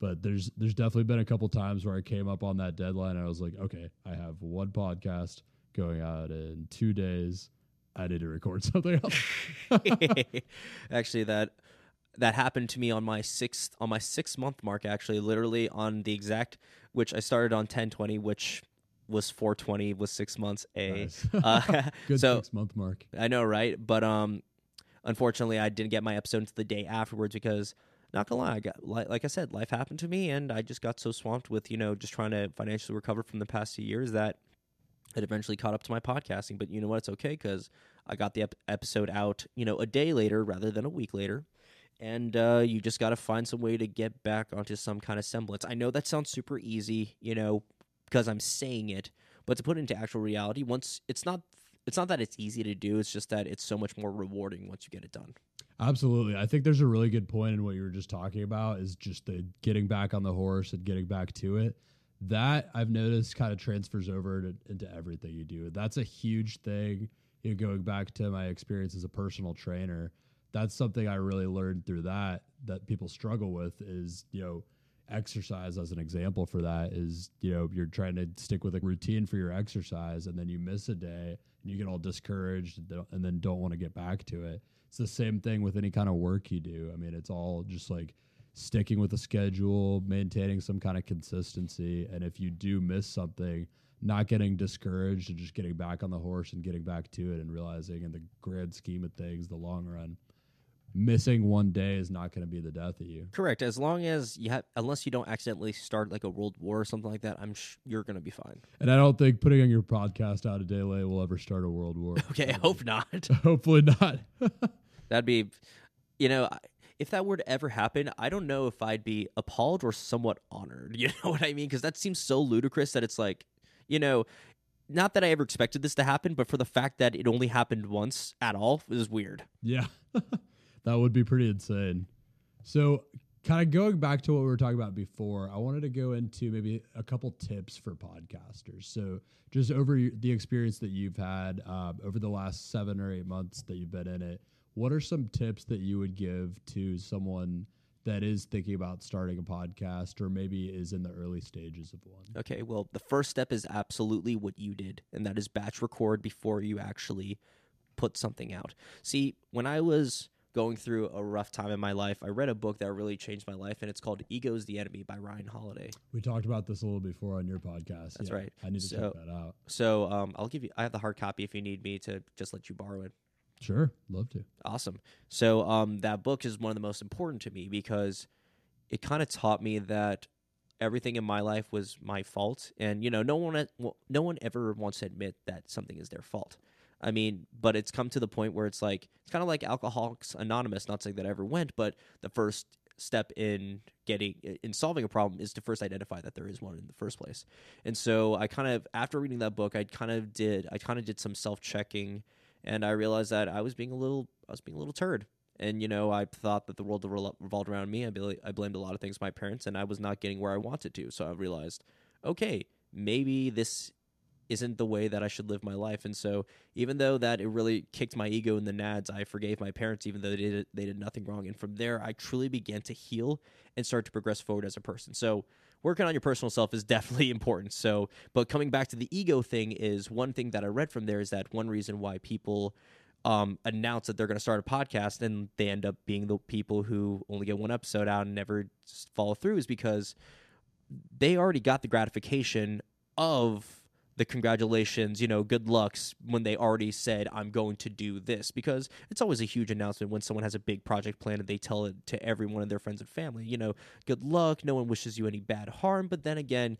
Speaker 2: But there's there's definitely been a couple times where I came up on that deadline and I was like, okay, I have one podcast going out in two days. I need to record something else.
Speaker 1: actually, that that happened to me on my sixth on my six month mark. Actually, literally on the exact which I started on ten twenty, which was four twenty was six months. A
Speaker 2: Nice.
Speaker 1: uh,
Speaker 2: Good
Speaker 1: so
Speaker 2: six month mark.
Speaker 1: I know, right? But um, unfortunately, I didn't get my episode until the day afterwards because, not gonna lie, I got like, like I said, life happened to me, and I just got so swamped with you know just trying to financially recover from the past two years that it eventually caught up to my podcasting. But you know what? It's okay because I got the ep- episode out, you know, a day later rather than a week later. And uh, you just got to find some way to get back onto some kind of semblance. I know that sounds super easy, you know, because I'm saying it, but to put it into actual reality, once it's not it's not that it's easy to do it's just that it's so much more rewarding once you get it done
Speaker 2: Absolutely. I think there's a really good point in what you were just talking about is just the getting back on the horse and getting back to it. That I've noticed kind of transfers over to, into everything you do. That's a huge thing. You know, going back to my experience as a personal trainer, that's something I really learned through that that people struggle with is, you know, exercise as an example for that is, you know, you're trying to stick with a routine for your exercise and then you miss a day and you get all discouraged and and then don't want to get back to it. It's the same thing with any kind of work you do. I mean, it's all just like sticking with a schedule, maintaining some kind of consistency. And if you do miss something, not getting discouraged and just getting back on the horse and getting back to it and realizing in the grand scheme of things, the long run, missing one day is not going to be the death of you.
Speaker 1: correct as long as you have unless you don't accidentally start like a world war or something like that i'm sh- you're gonna be fine
Speaker 2: And I don't think putting on your podcast out a day late will ever start a world war.
Speaker 1: okay i um, hope not
Speaker 2: Hopefully not.
Speaker 1: that'd be you know I- if that were to ever happen i don't know if i'd be appalled or somewhat honored you know what i mean because that seems so ludicrous that it's like you know not that i ever expected this to happen but for the fact that it only happened once at all is weird
Speaker 2: Yeah, that would be pretty insane. So, kind of going back to what we were talking about before, I wanted to go into maybe a couple tips for podcasters. So, just over the experience that you've had um, over the last seven or eight months that you've been in it, what are some tips that you would give to someone that is thinking about starting a podcast or maybe is in the early stages of one?
Speaker 1: Okay, well, the first step is absolutely what you did, and that is batch record before you actually put something out. See, when I was going through a rough time in my life, I read a book that really changed my life, and it's called Ego's the Enemy by Ryan Holiday.
Speaker 2: We talked about this a little before on your podcast.
Speaker 1: That's
Speaker 2: Yeah,
Speaker 1: right.
Speaker 2: I need to
Speaker 1: So-
Speaker 2: check that out.
Speaker 1: So um, I'll give you, I have the hard copy if you need me to just let you borrow it.
Speaker 2: Sure, love to.
Speaker 1: Awesome. So um, that book is one of the most important to me because it kind of taught me that everything in my life was my fault, and you know, no one, no one ever wants to admit that something is their fault. I mean, but it's come to the point where it's like it's kind of like Alcoholics Anonymous. Not saying that I ever went, but the first step in getting in solving a problem is to first identify that there is one in the first place. And so I kind of after reading that book, I kind of did I kind of did some self checking, and I realized that I was being a little I was being a little turd. And you know, I thought that the world revolved around me. I, bel- I blamed a lot of things my parents, and I was not getting where I wanted to. So I realized, okay, maybe this isn't the way that I should live my life. And so, even though that it really kicked my ego in the nads, I forgave my parents, even though they did they did nothing wrong. And from there, I truly began to heal and start to progress forward as a person. So, working on your personal self is definitely important. So, but coming back to the ego thing is one thing that I read from there is that one reason why people um, announce that they're going to start a podcast and they end up being the people who only get one episode out and never follow through is because they already got the gratification of the congratulations, you know, good lucks when they already said, I'm going to do this. Because it's always a huge announcement when someone has a big project plan and they tell it to every one of their friends and family. You know, good luck. No one wishes you any bad harm. But then again,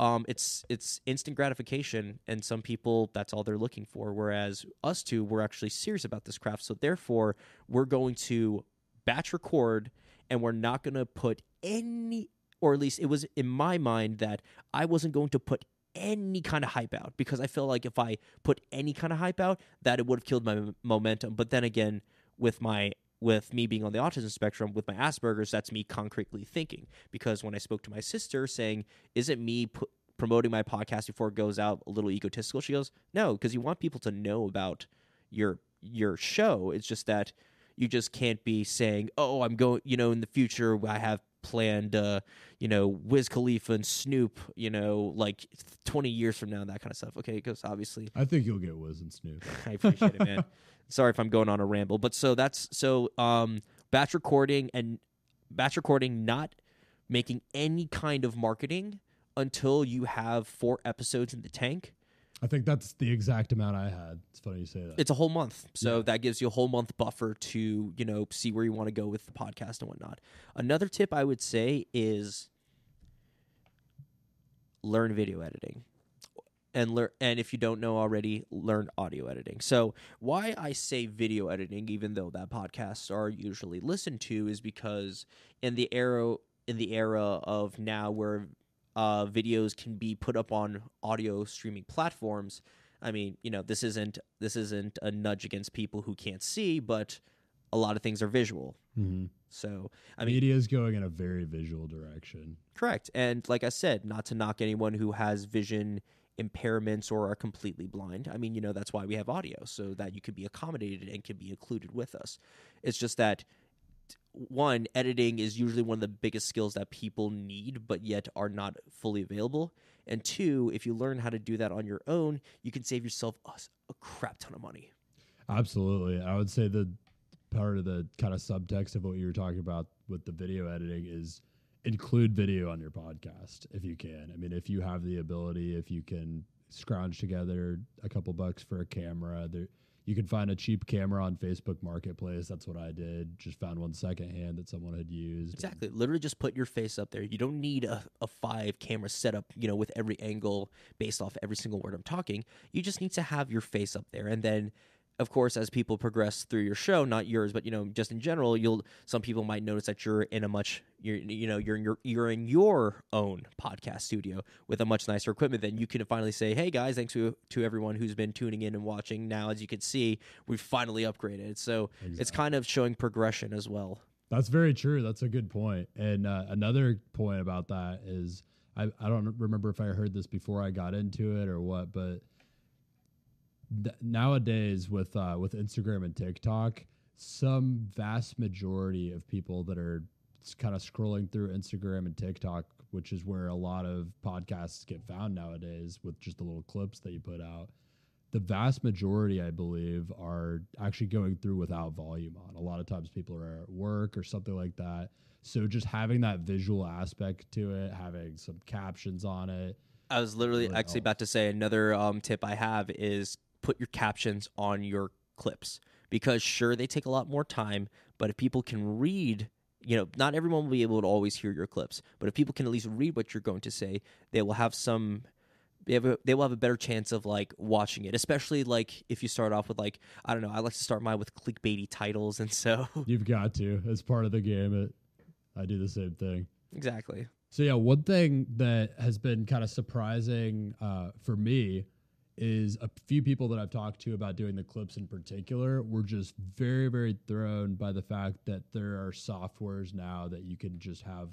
Speaker 1: um, it's it's instant gratification, and some people that's all they're looking for. Whereas us two, we're actually serious about this craft. So therefore, we're going to batch record, and we're not going to put any, or at least it was in my mind that I wasn't going to put any kind of hype out because I feel like if I put any kind of hype out, that it would have killed my momentum. But then again, with my with me being on the autism spectrum with my Asperger's, that's me concretely thinking. Because when I spoke to my sister saying, "Is it me pu- promoting my podcast before it goes out a little egotistical?" She goes, "No, because you want people to know about your your show. It's just that you just can't be saying, "Oh, I'm going," you know, in the future I have planned uh, you know, Wiz Khalifa and Snoop, you know, like 20 years from now that kind of stuff. Okay, because obviously
Speaker 2: I think you'll get Wiz and Snoop.
Speaker 1: I appreciate it, man. Sorry if I'm going on a ramble, but so that's so um batch recording and batch recording not making any kind of marketing until you have four episodes in the tank.
Speaker 2: I think that's the exact amount I had. It's funny you say that.
Speaker 1: It's a whole month. So
Speaker 2: Yeah.
Speaker 1: that gives you a whole month buffer to, you know, see where you want to go with the podcast and whatnot. Another tip I would say is learn video editing. And learn and if you don't know already, learn audio editing. So why I say video editing, even though that podcasts are usually listened to, is because in the era in the era of now where uh, videos can be put up on audio streaming platforms, I mean, you know, this isn't this isn't a nudge against people who can't see, but a lot of things are visual.
Speaker 2: mm-hmm.
Speaker 1: So I mean,
Speaker 2: Media is going in a very visual direction.
Speaker 1: correct. And like I said, not to knock anyone who has vision impairments or are completely blind. I mean, you know, that's why we have audio so that you can be accommodated and can be included with us. It's just that one, editing is usually one of the biggest skills that people need, but yet are not fully available. And two, if you learn how to do that on your own, you can save yourself a crap ton of money.
Speaker 2: Absolutely. I would say the part of the kind of subtext of what you were talking about with the video editing is include video on your podcast if you can. I mean, if you have the ability, if you can scrounge together a couple bucks for a camera, there you can find a cheap camera on Facebook Marketplace. That's what I did. Just found one secondhand that someone had used.
Speaker 1: Exactly. Literally just put your face up there. You don't need a, a five camera setup, you know, with every angle based off every single word I'm talking. You just need to have your face up there. And then of course, as people progress through your show, not yours, but you know, just in general, you'll some people might notice that you're in a much you're you know you're in your you're in your own podcast studio with a much nicer equipment. Then you can finally say, "Hey guys, thanks to to everyone who's been tuning in and watching." Now, as you can see, we've finally upgraded. So it's kind of showing progression as well.
Speaker 2: That's very true. That's a good point. And uh, another point about that is I, I don't remember if I heard this before I got into it or what, but th- nowadays with uh, with Instagram and TikTok, some vast majority of people that are kind of scrolling through Instagram and TikTok, which is where a lot of podcasts get found nowadays with just the little clips that you put out. The vast majority, I believe, are actually going through without volume on. A lot of times people are at work or something like that. So just having that visual aspect to it, having some captions on it.
Speaker 1: I was literally
Speaker 2: Really
Speaker 1: actually about to say another um, tip I have is put your captions on your clips because sure they take a lot more time, but if people can read, you know, not everyone will be able to always hear your clips, but if people can at least read what you're going to say, they will have some. They, have a, they will have a better chance of like watching it, especially like if you start off with like I don't know. I like to start mine with clickbaity titles, and so
Speaker 2: You've got to as part of the game. It, I do the same thing.
Speaker 1: exactly.
Speaker 2: So yeah, one thing that has been kind of surprising uh, for me is a few people that I've talked to about doing the clips in particular were just very, very thrown by the fact that there are softwares now that you can just have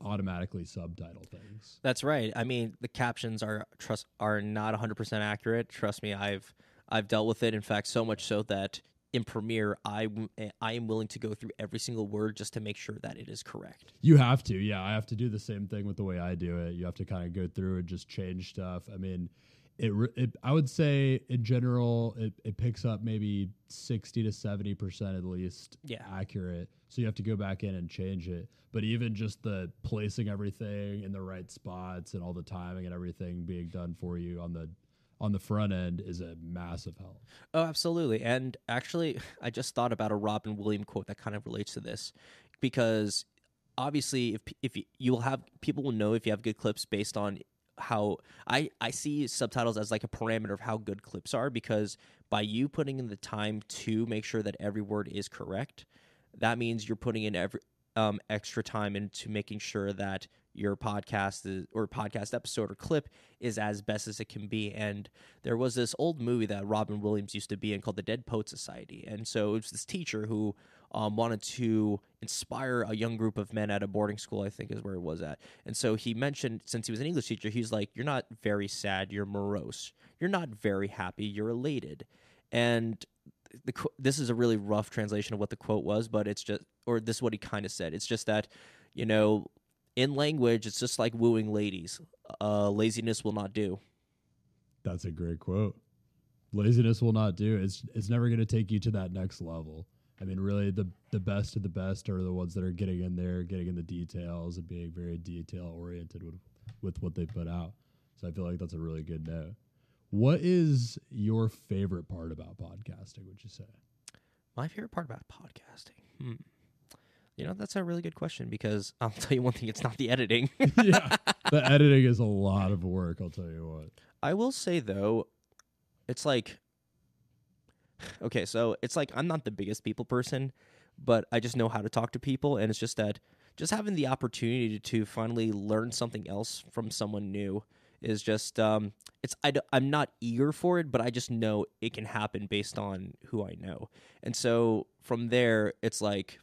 Speaker 2: automatically subtitle things.
Speaker 1: That's right. I mean, the captions are trust are not 100% accurate. Trust me, I've I've dealt with it. In fact, so much so that in Premiere, I w- I am willing to go through every single word just to make sure that it is correct.
Speaker 2: You have to, yeah. I have to do the same thing with the way I do it. You have to kind of go through and just change stuff. I mean, it, it I would say in general, it, it picks up maybe 60 to 70% at least
Speaker 1: Yeah.
Speaker 2: accurate. So you have to go back in and change it. But even just the placing everything in the right spots and all the timing and everything being done for you on the on the front end is a massive help.
Speaker 1: Oh, absolutely. And actually, I just thought about a Robin Williams quote that kind of relates to this because obviously if if you, you will have people will know if you have good clips based on how I I see subtitles as like a parameter of how good clips are because by you putting in the time to make sure that every word is correct, that means you're putting in every um, extra time into making sure that your podcast is, or podcast episode or clip is as best as it can be. And there was this old movie that Robin Williams used to be in called The Dead Poet Society. And so it was this teacher who um, wanted to inspire a young group of men at a boarding school, I think is where it was at. And so he mentioned, since he was an English teacher, he's like, You're not very sad, you're morose. You're not very happy, you're elated. And the this is a really rough translation of what the quote was, but it's just, or this is what he kind of said. It's just that, you know, in language, it's just like wooing ladies. Uh, laziness will not do.
Speaker 2: That's a great quote. Laziness will not do. It's it's never going to take you to that next level. I mean, really, the the best of the best are the ones that are getting in there, getting in the details, and being very detail oriented with with what they put out. So I feel like that's a really good note. What is your favorite part about podcasting? Would you say?
Speaker 1: My favorite part about podcasting. Hmm. You know, that's a really good question because I'll tell you one thing: it's not the editing.
Speaker 2: yeah, the editing is a lot of work. I'll tell you what.
Speaker 1: I will say though, it's like okay, so it's like I'm not the biggest people person, but I just know how to talk to people, and it's just that just having the opportunity to finally learn something else from someone new is just um it's I, i'm not eager for it, but I just know it can happen based on who I know, and so from there it's like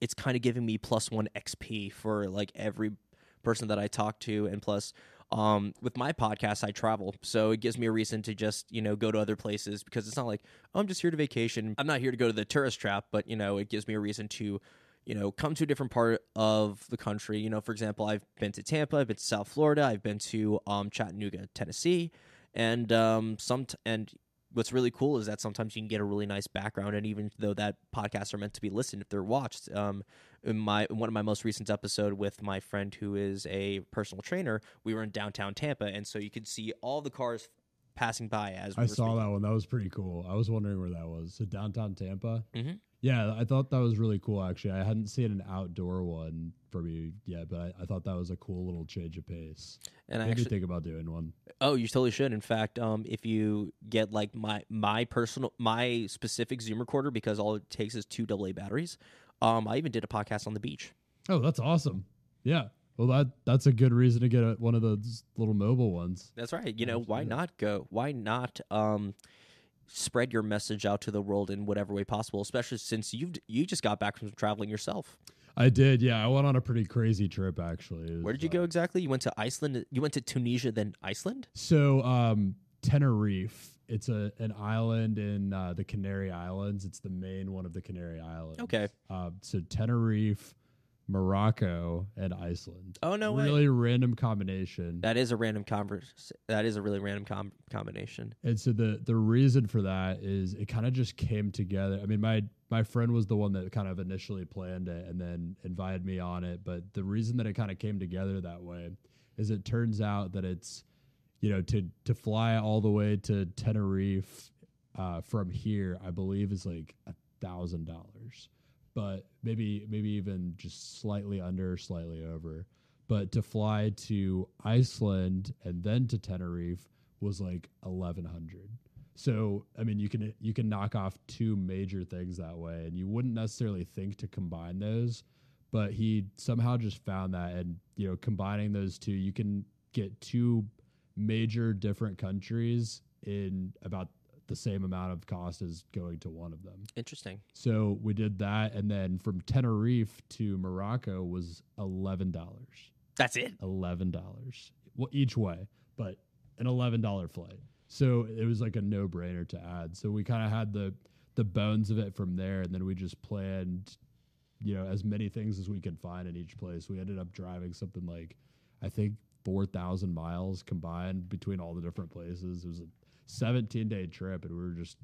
Speaker 1: it's kind of giving me plus one XP for like every person that I talk to, and plus um, with my podcast, I travel, so it gives me a reason to just you know go to other places because it's not like oh, I'm just here to vacation. I'm not here to go to the tourist trap, but you know it gives me a reason to you know come to a different part of the country. You know, for example, I've been to Tampa, I've been to South Florida, I've been to um, Chattanooga, Tennessee, and um, some t- and what's really cool is that sometimes you can get a really nice background and even though that podcasts are meant to be listened if they're watched um in my in one of my most recent episode with my friend who is a personal trainer we were in downtown tampa and so you could see all the cars passing by as we
Speaker 2: I saw
Speaker 1: speaking.
Speaker 2: that one. That was pretty cool. I was wondering where that was. So downtown Tampa.
Speaker 1: Mhm.
Speaker 2: Yeah, I thought that was really cool. Actually, I hadn't seen an outdoor one for you yet, but I, I thought that was a cool little change of pace.
Speaker 1: and i
Speaker 2: me
Speaker 1: actually
Speaker 2: think about doing one.
Speaker 1: oh you totally should in fact um if you get like my my personal my specific zoom recorder because all it takes is two aa batteries um i even did a podcast on the beach
Speaker 2: Oh, that's awesome. Yeah. Well, that that's a good reason to get a, one of those little mobile ones.
Speaker 1: That's right. You know, why not go? Why not um spread your message out to the world in whatever way possible, especially since you've you just got back from traveling yourself.
Speaker 2: I did, yeah. I went on a pretty crazy trip actually. Was,
Speaker 1: Where did you
Speaker 2: uh,
Speaker 1: go exactly? You went to Iceland. You went to Tunisia, then Iceland.
Speaker 2: So, um, Tenerife. It's a an island in uh, the Canary Islands. It's the main one of the Canary Islands.
Speaker 1: Okay.
Speaker 2: Uh, so Tenerife, Morocco, and Iceland.
Speaker 1: Oh no way.
Speaker 2: really random combination.
Speaker 1: That is a random converse. That is a really random com- combination.
Speaker 2: And so the the reason for that is it kind of just came together. I mean, my my friend was the one that kind of initially planned it and then invited me on it. But the reason that it kind of came together that way is it turns out that it's you know to to fly all the way to Tenerife uh, from here, I believe is like a thousand dollars, but maybe maybe even just slightly under, slightly over. But to fly to Iceland and then to Tenerife was like eleven hundred. So I mean, you can you can knock off two major things that way, and you wouldn't necessarily think to combine those, but he somehow just found that, and you know, combining those two, you can get two major different countries in about the same amount of cost as going to one of them.
Speaker 1: Interesting.
Speaker 2: So we did that, and then from Tenerife to Morocco was eleven dollars.
Speaker 1: That's it.
Speaker 2: Eleven dollars well, each way, but an eleven dollar flight. So it was like a no brainer to add. So we kind of had the the bones of it from there, and then we just planned, you know, as many things as we could find in each place. We ended up driving something like, I think, four thousand miles combined between all the different places. It was a seventeen day trip, and we were just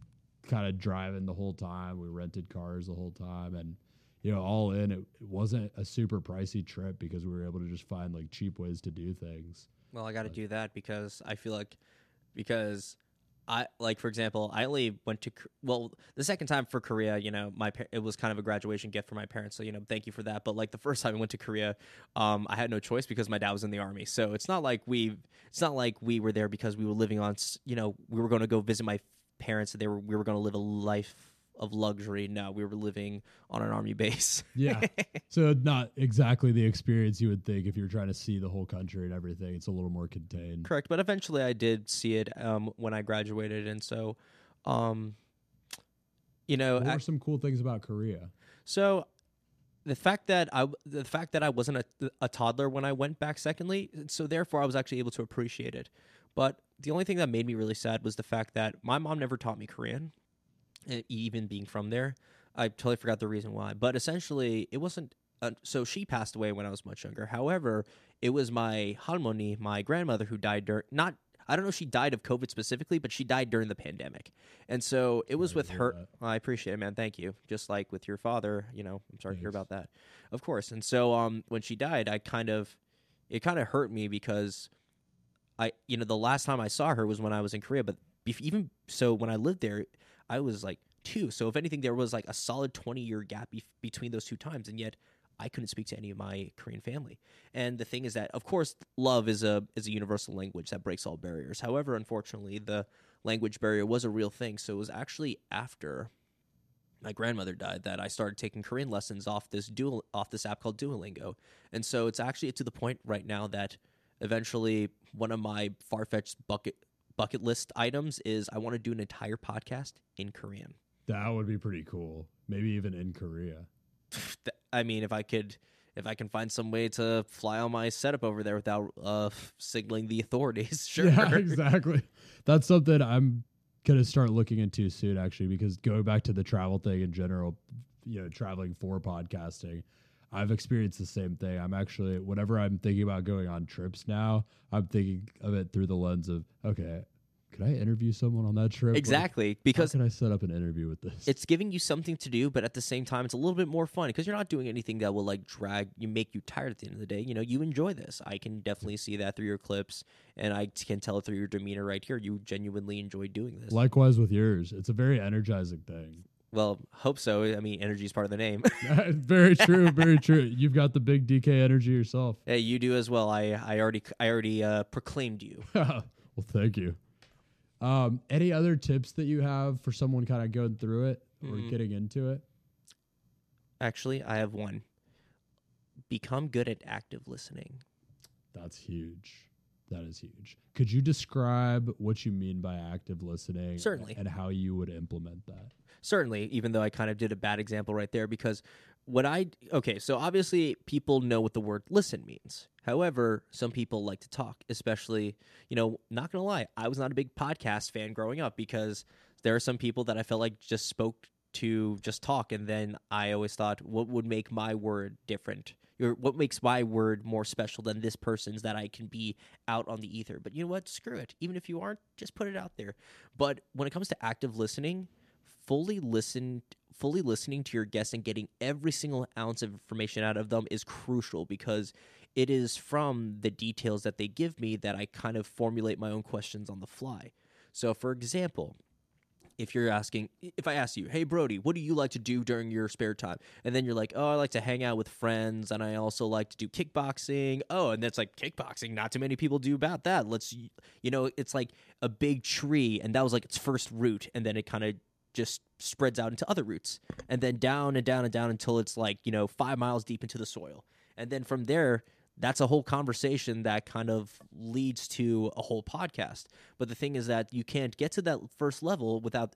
Speaker 2: kind of driving the whole time. We rented cars the whole time, and you know, all in, it, it wasn't a super pricey trip because we were able to just find like cheap ways to do things.
Speaker 1: Well, I got to do that because I feel like because I like for example, I only went to well the second time for Korea. You know, my it was kind of a graduation gift for my parents, so you know, thank you for that. But like the first time I went to Korea, um, I had no choice because my dad was in the army. So it's not like we it's not like we were there because we were living on you know we were going to go visit my parents. They were we were going to live a life of luxury. No, we were living on an army base.
Speaker 2: Yeah. so not exactly the experience you would think if you're trying to see the whole country and everything. It's a little more contained.
Speaker 1: Correct, but eventually I did see it um, when I graduated, and so, um, you know,
Speaker 2: What
Speaker 1: ac-
Speaker 2: were some cool things about Korea?
Speaker 1: so the fact that I the fact that I wasn't a, a toddler when I went back, secondly, so therefore I was actually able to appreciate it. But the only thing that made me really sad was the fact that my mom never taught me Korean, even being from there. I totally forgot the reason why, but essentially it wasn't. Uh, so she passed away when I was much younger. However, it was my halmoni, my grandmother, who died during not. I don't know if she died of COVID specifically, but she died during the pandemic, and so it was with her.
Speaker 2: that.
Speaker 1: I appreciate it, man. Thank you. Just like with your father, you know, I'm sorry to hear about that. Of course. And so, um, when she died, I kind of, it kind of hurt me because, I, you know, the last time I saw her was when I was in Korea. But even so, when I lived there, I was like two. So if anything, there was like a solid 20 year gap bef between those two times, and yet. I couldn't speak to any of my Korean family. And the thing is that of course love is a is a universal language that breaks all barriers. However, unfortunately, the language barrier was a real thing. So it was actually after my grandmother died that I started taking Korean lessons off this dual off this app called Duolingo. And so it's actually to the point right now that eventually one of my far fetched bucket bucket list items is I want to do an entire podcast in Korean.
Speaker 2: That would be pretty cool. Maybe even in Korea.
Speaker 1: I mean, if I could, if I can find some way to fly on my setup over there without uh, signaling the authorities, sure.
Speaker 2: Yeah, exactly. That's something I'm gonna start looking into soon, actually, because going back to the travel thing in general, you know, traveling for podcasting, I've experienced the same thing. I'm actually, whenever I'm thinking about going on trips now, I'm thinking of it through the lens of, okay, could I interview someone on that trip? Like,
Speaker 1: Exactly,
Speaker 2: how
Speaker 1: because
Speaker 2: can I set up an interview with this?
Speaker 1: it's giving you something to do, but at the same time, it's a little bit more fun because you're not doing anything that will like drag you, make you tired at the end of the day. You know, you enjoy this. I can definitely see that through your clips, and I can tell through your demeanor right here. You genuinely enjoy doing this.
Speaker 2: Likewise with yours. It's a very energizing thing.
Speaker 1: Well, hope so. I mean, energy is part of the name.
Speaker 2: very true, very true. You've got the big DK energy yourself.
Speaker 1: hey, you do as well. I I already I already uh, proclaimed you.
Speaker 2: well, thank you. Um, any other tips that you have for someone kind of going through it or
Speaker 1: Mm.
Speaker 2: getting into it?
Speaker 1: Actually, I have one. Become good at active listening.
Speaker 2: That's huge. That is huge. Could you describe what you mean by active listening?
Speaker 1: Certainly.
Speaker 2: And how you would implement that?
Speaker 1: Certainly even though i kind of did a bad example right there because what i okay so obviously people know what the word listen means. However some people like to talk especially you know not gonna lie i was not a big podcast fan growing up because there are some people that i felt like just spoke to just talk and then i always thought what would make my word different? Or what makes my word more special than this person's that i can be out on the ether? But you know what? Screw it. Even if you aren't just put it out there. But when it comes to active listening fully listen fully listening to your guests and getting every single ounce of information out of them is crucial because it is from the details that they give me that I kind of formulate my own questions on the fly. So for example, if you're asking if I ask you, "Hey Brody, what do you like to do during your spare time?" and then you're like, "Oh, I like to hang out with friends and I also like to do kickboxing." Oh, and that's like kickboxing, not too many people do about that. Let's you know, it's like a big tree and that was like its first root and then it kind of just spreads out into other roots and then down and down and down until it's like you know five miles deep into the soil. And then from there that's a whole conversation that kind of leads to a whole podcast. But the thing is that you can't get to that first level without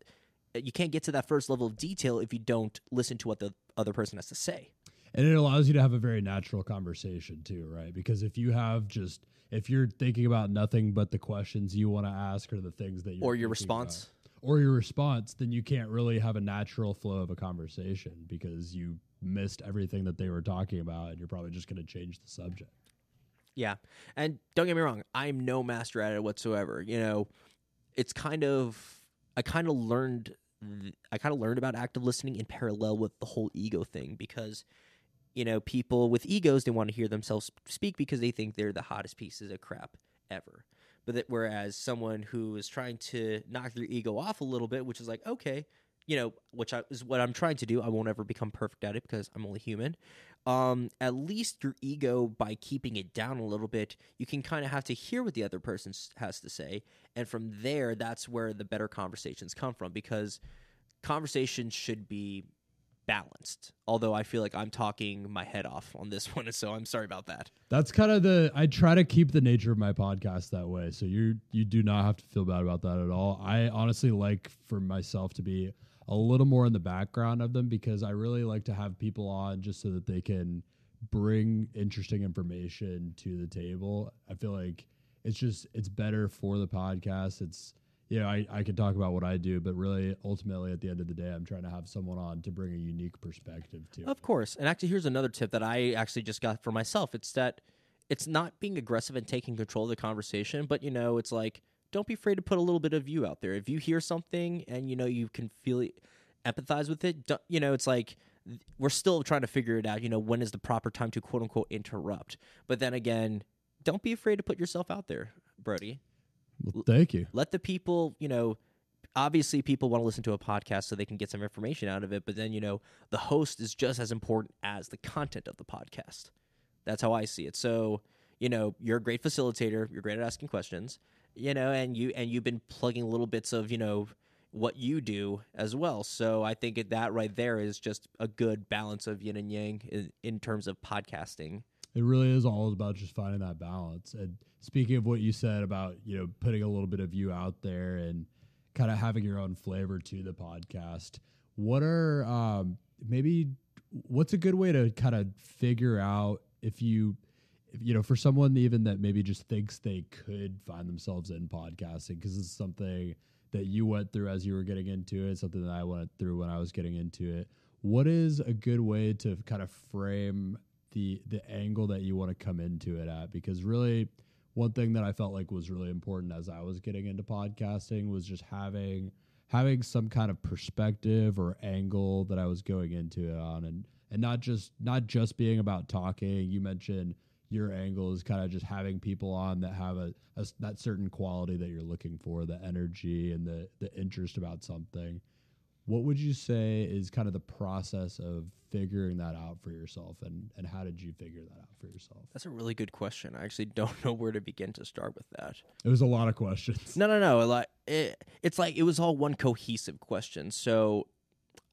Speaker 1: you can't get to that first level of detail if you don't listen to what the other person has to say.
Speaker 2: And it allows you to have a very natural conversation too right? Because if you have just if you're thinking about nothing but the questions you want to ask or the things that you're
Speaker 1: or your response
Speaker 2: about, or your response, then you can't really have a natural flow of a conversation because you missed everything that they were talking about and you're probably just going to change the subject.
Speaker 1: Yeah. And don't get me wrong, I'm no master at it whatsoever. You know, it's kind of I kind of learned I kind of learned about active listening in parallel with the whole ego thing because you know, people with egos they want to hear themselves speak because they think they're the hottest pieces of crap ever. But that whereas someone who is trying to knock their ego off a little bit, which is like, okay, you know, which I, is what I'm trying to do. I won't ever become perfect at it because I'm only human. Um, at least your ego, by keeping it down a little bit, you can kind of have to hear what the other person has to say, and from there, that's where the better conversations come from. Because conversations should be balanced. Although I feel like I'm talking my head off on this one, so I'm sorry about that.
Speaker 2: That's kind of the I try to keep the nature of my podcast that way. So you you do not have to feel bad about that at all. I honestly like for myself to be a little more in the background of them because I really like to have people on just so that they can bring interesting information to the table. I feel like it's just it's better for the podcast. It's you know, I, I can talk about what I do, but really, ultimately, at the end of the day, I'm trying to have someone on to bring a unique perspective to.
Speaker 1: Of course, and actually, here's another tip that I actually just got for myself. It's that it's not being aggressive and taking control of the conversation, but you know, it's like don't be afraid to put a little bit of you out there. If you hear something and you know you can feel it, empathize with it, you know, it's like we're still trying to figure it out. You know, when is the proper time to quote unquote interrupt? But then again, don't be afraid to put yourself out there, Brody.
Speaker 2: Well, thank you.
Speaker 1: Let the people, you know, obviously people want to listen to a podcast so they can get some information out of it, but then, you know, the host is just as important as the content of the podcast. That's how I see it. So, you know, you're a great facilitator, you're great at asking questions, you know, and you and you've been plugging little bits of, you know, what you do as well. So I think that right there is just a good balance of yin and yang in, in terms of podcasting
Speaker 2: it really is all about just finding that balance. And speaking of what you said about, you know, putting a little bit of you out there and kind of having your own flavor to the podcast, what are um, maybe what's a good way to kind of figure out if you if, you know for someone even that maybe just thinks they could find themselves in podcasting because it's something that you went through as you were getting into it something that i went through when i was getting into it what is a good way to kind of frame the the angle that you want to come into it at because really one thing that I felt like was really important as I was getting into podcasting was just having having some kind of perspective or angle that I was going into it on and and not just not just being about talking. You mentioned your angle is kind of just having people on that have a, a that certain quality that you're looking for the energy and the the interest about something what would you say is kind of the process of figuring that out for yourself and, and how did you figure that out for yourself?
Speaker 1: That's a really good question. I actually don't know where to begin to start with that.
Speaker 2: It was a lot of questions.
Speaker 1: No, no, no. Like it, it's like it was all one cohesive question. So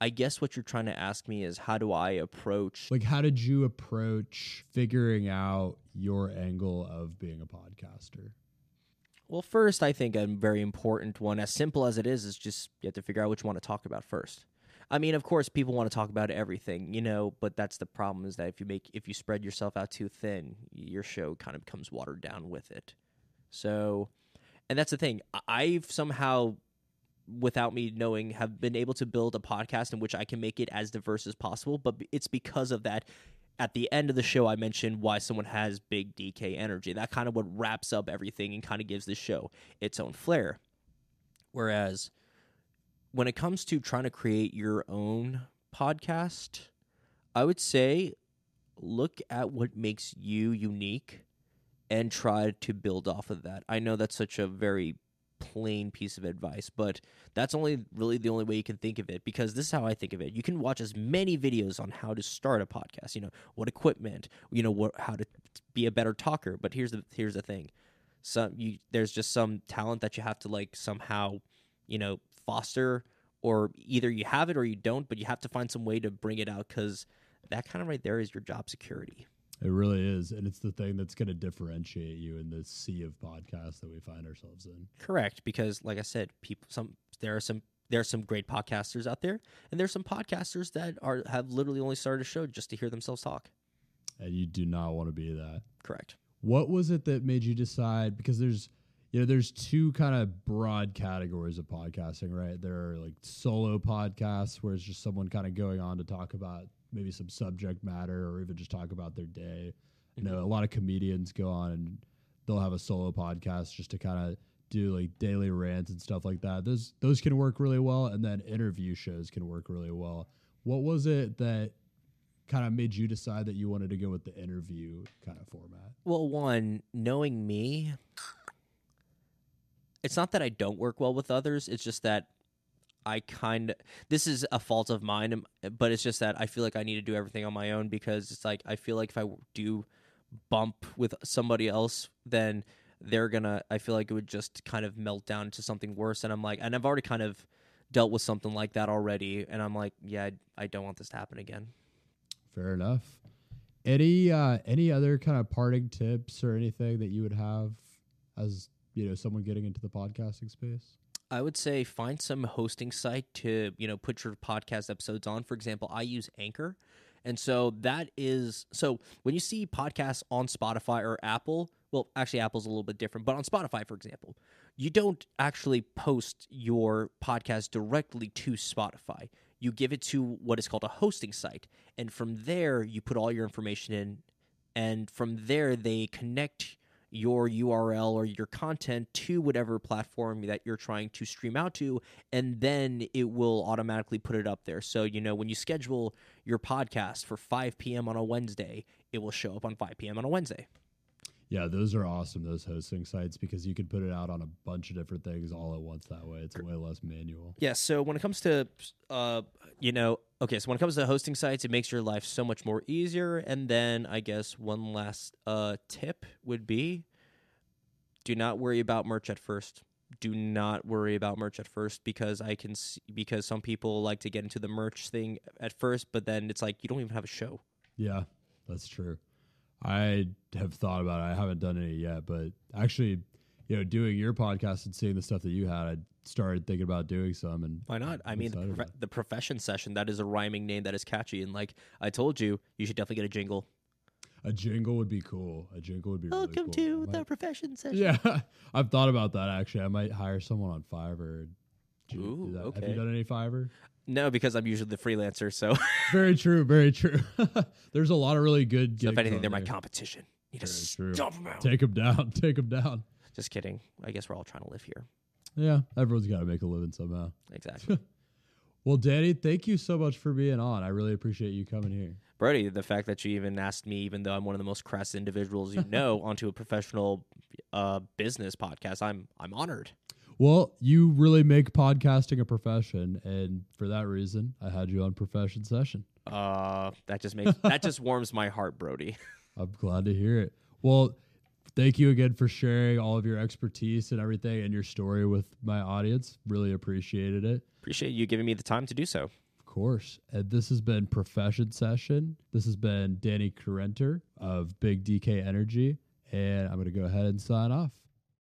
Speaker 1: I guess what you're trying to ask me is how do I approach
Speaker 2: like how did you approach figuring out your angle of being a podcaster?
Speaker 1: Well, first, I think a very important one, as simple as it is, is just you have to figure out you want to talk about first. I mean, of course, people want to talk about everything, you know, but that's the problem is that if you make if you spread yourself out too thin, your show kind of becomes watered down with it. So, and that's the thing. I've somehow, without me knowing, have been able to build a podcast in which I can make it as diverse as possible. But it's because of that. At the end of the show, I mentioned why someone has big DK energy. That kind of what wraps up everything and kind of gives the show its own flair. Whereas when it comes to trying to create your own podcast, I would say look at what makes you unique and try to build off of that. I know that's such a very plain piece of advice, but that's only really the only way you can think of it because this is how I think of it. You can watch as many videos on how to start a podcast, you know, what equipment, you know, what how to be a better talker, but here's the here's the thing. Some you there's just some talent that you have to like somehow, you know, foster or either you have it or you don't, but you have to find some way to bring it out cuz that kind of right there is your job security.
Speaker 2: It really is, and it's the thing that's going to differentiate you in this sea of podcasts that we find ourselves in.
Speaker 1: Correct, because like I said, people some there are some there are some great podcasters out there, and there's some podcasters that are have literally only started a show just to hear themselves talk.
Speaker 2: And you do not want to be that.
Speaker 1: Correct.
Speaker 2: What was it that made you decide? Because there's, you know, there's two kind of broad categories of podcasting, right? There are like solo podcasts where it's just someone kind of going on to talk about maybe some subject matter or even just talk about their day. You know, mm-hmm. a lot of comedians go on and they'll have a solo podcast just to kind of do like daily rants and stuff like that. Those those can work really well, and then interview shows can work really well. What was it that kind of made you decide that you wanted to go with the interview kind of format?
Speaker 1: Well, one, knowing me, it's not that I don't work well with others. It's just that I kind of this is a fault of mine, um, but it's just that I feel like I need to do everything on my own because it's like I feel like if I do bump with somebody else, then they're gonna. I feel like it would just kind of melt down to something worse, and I'm like, and I've already kind of dealt with something like that already, and I'm like, yeah, I, I don't want this to happen again.
Speaker 2: Fair enough. Any uh, any other kind of parting tips or anything that you would have as you know someone getting into the podcasting space?
Speaker 1: I would say find some hosting site to, you know, put your podcast episodes on. For example, I use Anchor. And so that is so when you see podcasts on Spotify or Apple, well, actually Apple's a little bit different, but on Spotify, for example, you don't actually post your podcast directly to Spotify. You give it to what is called a hosting site, and from there you put all your information in and from there they connect your URL or your content to whatever platform that you're trying to stream out to, and then it will automatically put it up there. So, you know, when you schedule your podcast for 5 p.m. on a Wednesday, it will show up on 5 p.m. on a Wednesday.
Speaker 2: Yeah, those are awesome. Those hosting sites because you can put it out on a bunch of different things all at once. That way, it's way less manual.
Speaker 1: Yeah. So when it comes to, uh, you know, okay, so when it comes to hosting sites, it makes your life so much more easier. And then I guess one last uh, tip would be do not worry about merch at first. Do not worry about merch at first because I can see, because some people like to get into the merch thing at first, but then it's like you don't even have a show.
Speaker 2: Yeah, that's true. I have thought about it. I haven't done any yet, but actually, you know, doing your podcast and seeing the stuff that you had, I started thinking about doing some. And
Speaker 1: Why not? I mean, the, prof- the profession session that is a rhyming name that is catchy, and like I told you, you should definitely get a jingle.
Speaker 2: a jingle would be cool. A jingle would be really
Speaker 1: Welcome
Speaker 2: cool.
Speaker 1: to
Speaker 2: I
Speaker 1: the profession session.
Speaker 2: Yeah, I've thought about that actually. I might hire someone on Fiverr.
Speaker 1: Ooh,
Speaker 2: that- Have you done any Fiverr?
Speaker 1: No, because I'm usually the freelancer. So,
Speaker 2: very true. Very true. There's a lot of really good.
Speaker 1: so if anything, they're my competition. You just
Speaker 2: true.
Speaker 1: them out.
Speaker 2: Take them down. Take them down.
Speaker 1: Just kidding. I guess we're all trying to live here.
Speaker 2: Yeah, everyone's got to make a living somehow.
Speaker 1: Exactly.
Speaker 2: Well, Danny, thank you so much for being on. I really appreciate you coming here.
Speaker 1: Brody, the fact that you even asked me, even though I'm one of the most crass individuals you know, onto a professional uh, business podcast, I'm I'm honored.
Speaker 2: Well, you really make podcasting a profession, and for that reason, I had you on Profession Session.
Speaker 1: Uh, that just makes that just warms my heart, Brody.
Speaker 2: I'm glad to hear it. Well, thank you again for sharing all of your expertise and everything and your story with my audience. Really appreciated it.
Speaker 1: Appreciate you giving me the time to do so.
Speaker 2: Of course. And this has been Profession Session. This has been Danny Korentur of Big DK Energy. And I'm going to go ahead and sign off.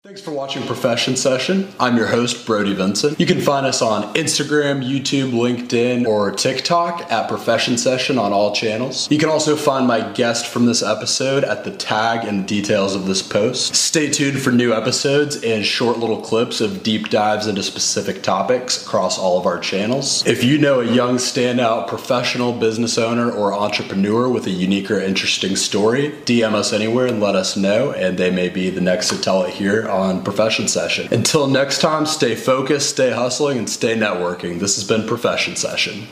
Speaker 2: Thanks for watching Profession Session. I'm your host, Brody Vinson. You can find us on Instagram, YouTube, LinkedIn, or TikTok at Profession Session on all channels. You can also find my guest from this episode at the tag and details of this post. Stay tuned for new episodes and short little clips of deep dives into specific topics across all of our channels. If you know a young standout professional business owner or entrepreneur with a unique or interesting story, DM us anywhere and let us know, and they may be the next to tell it here on Profession Session. Until next time, stay focused, stay hustling, and stay networking. This has been Profession Session.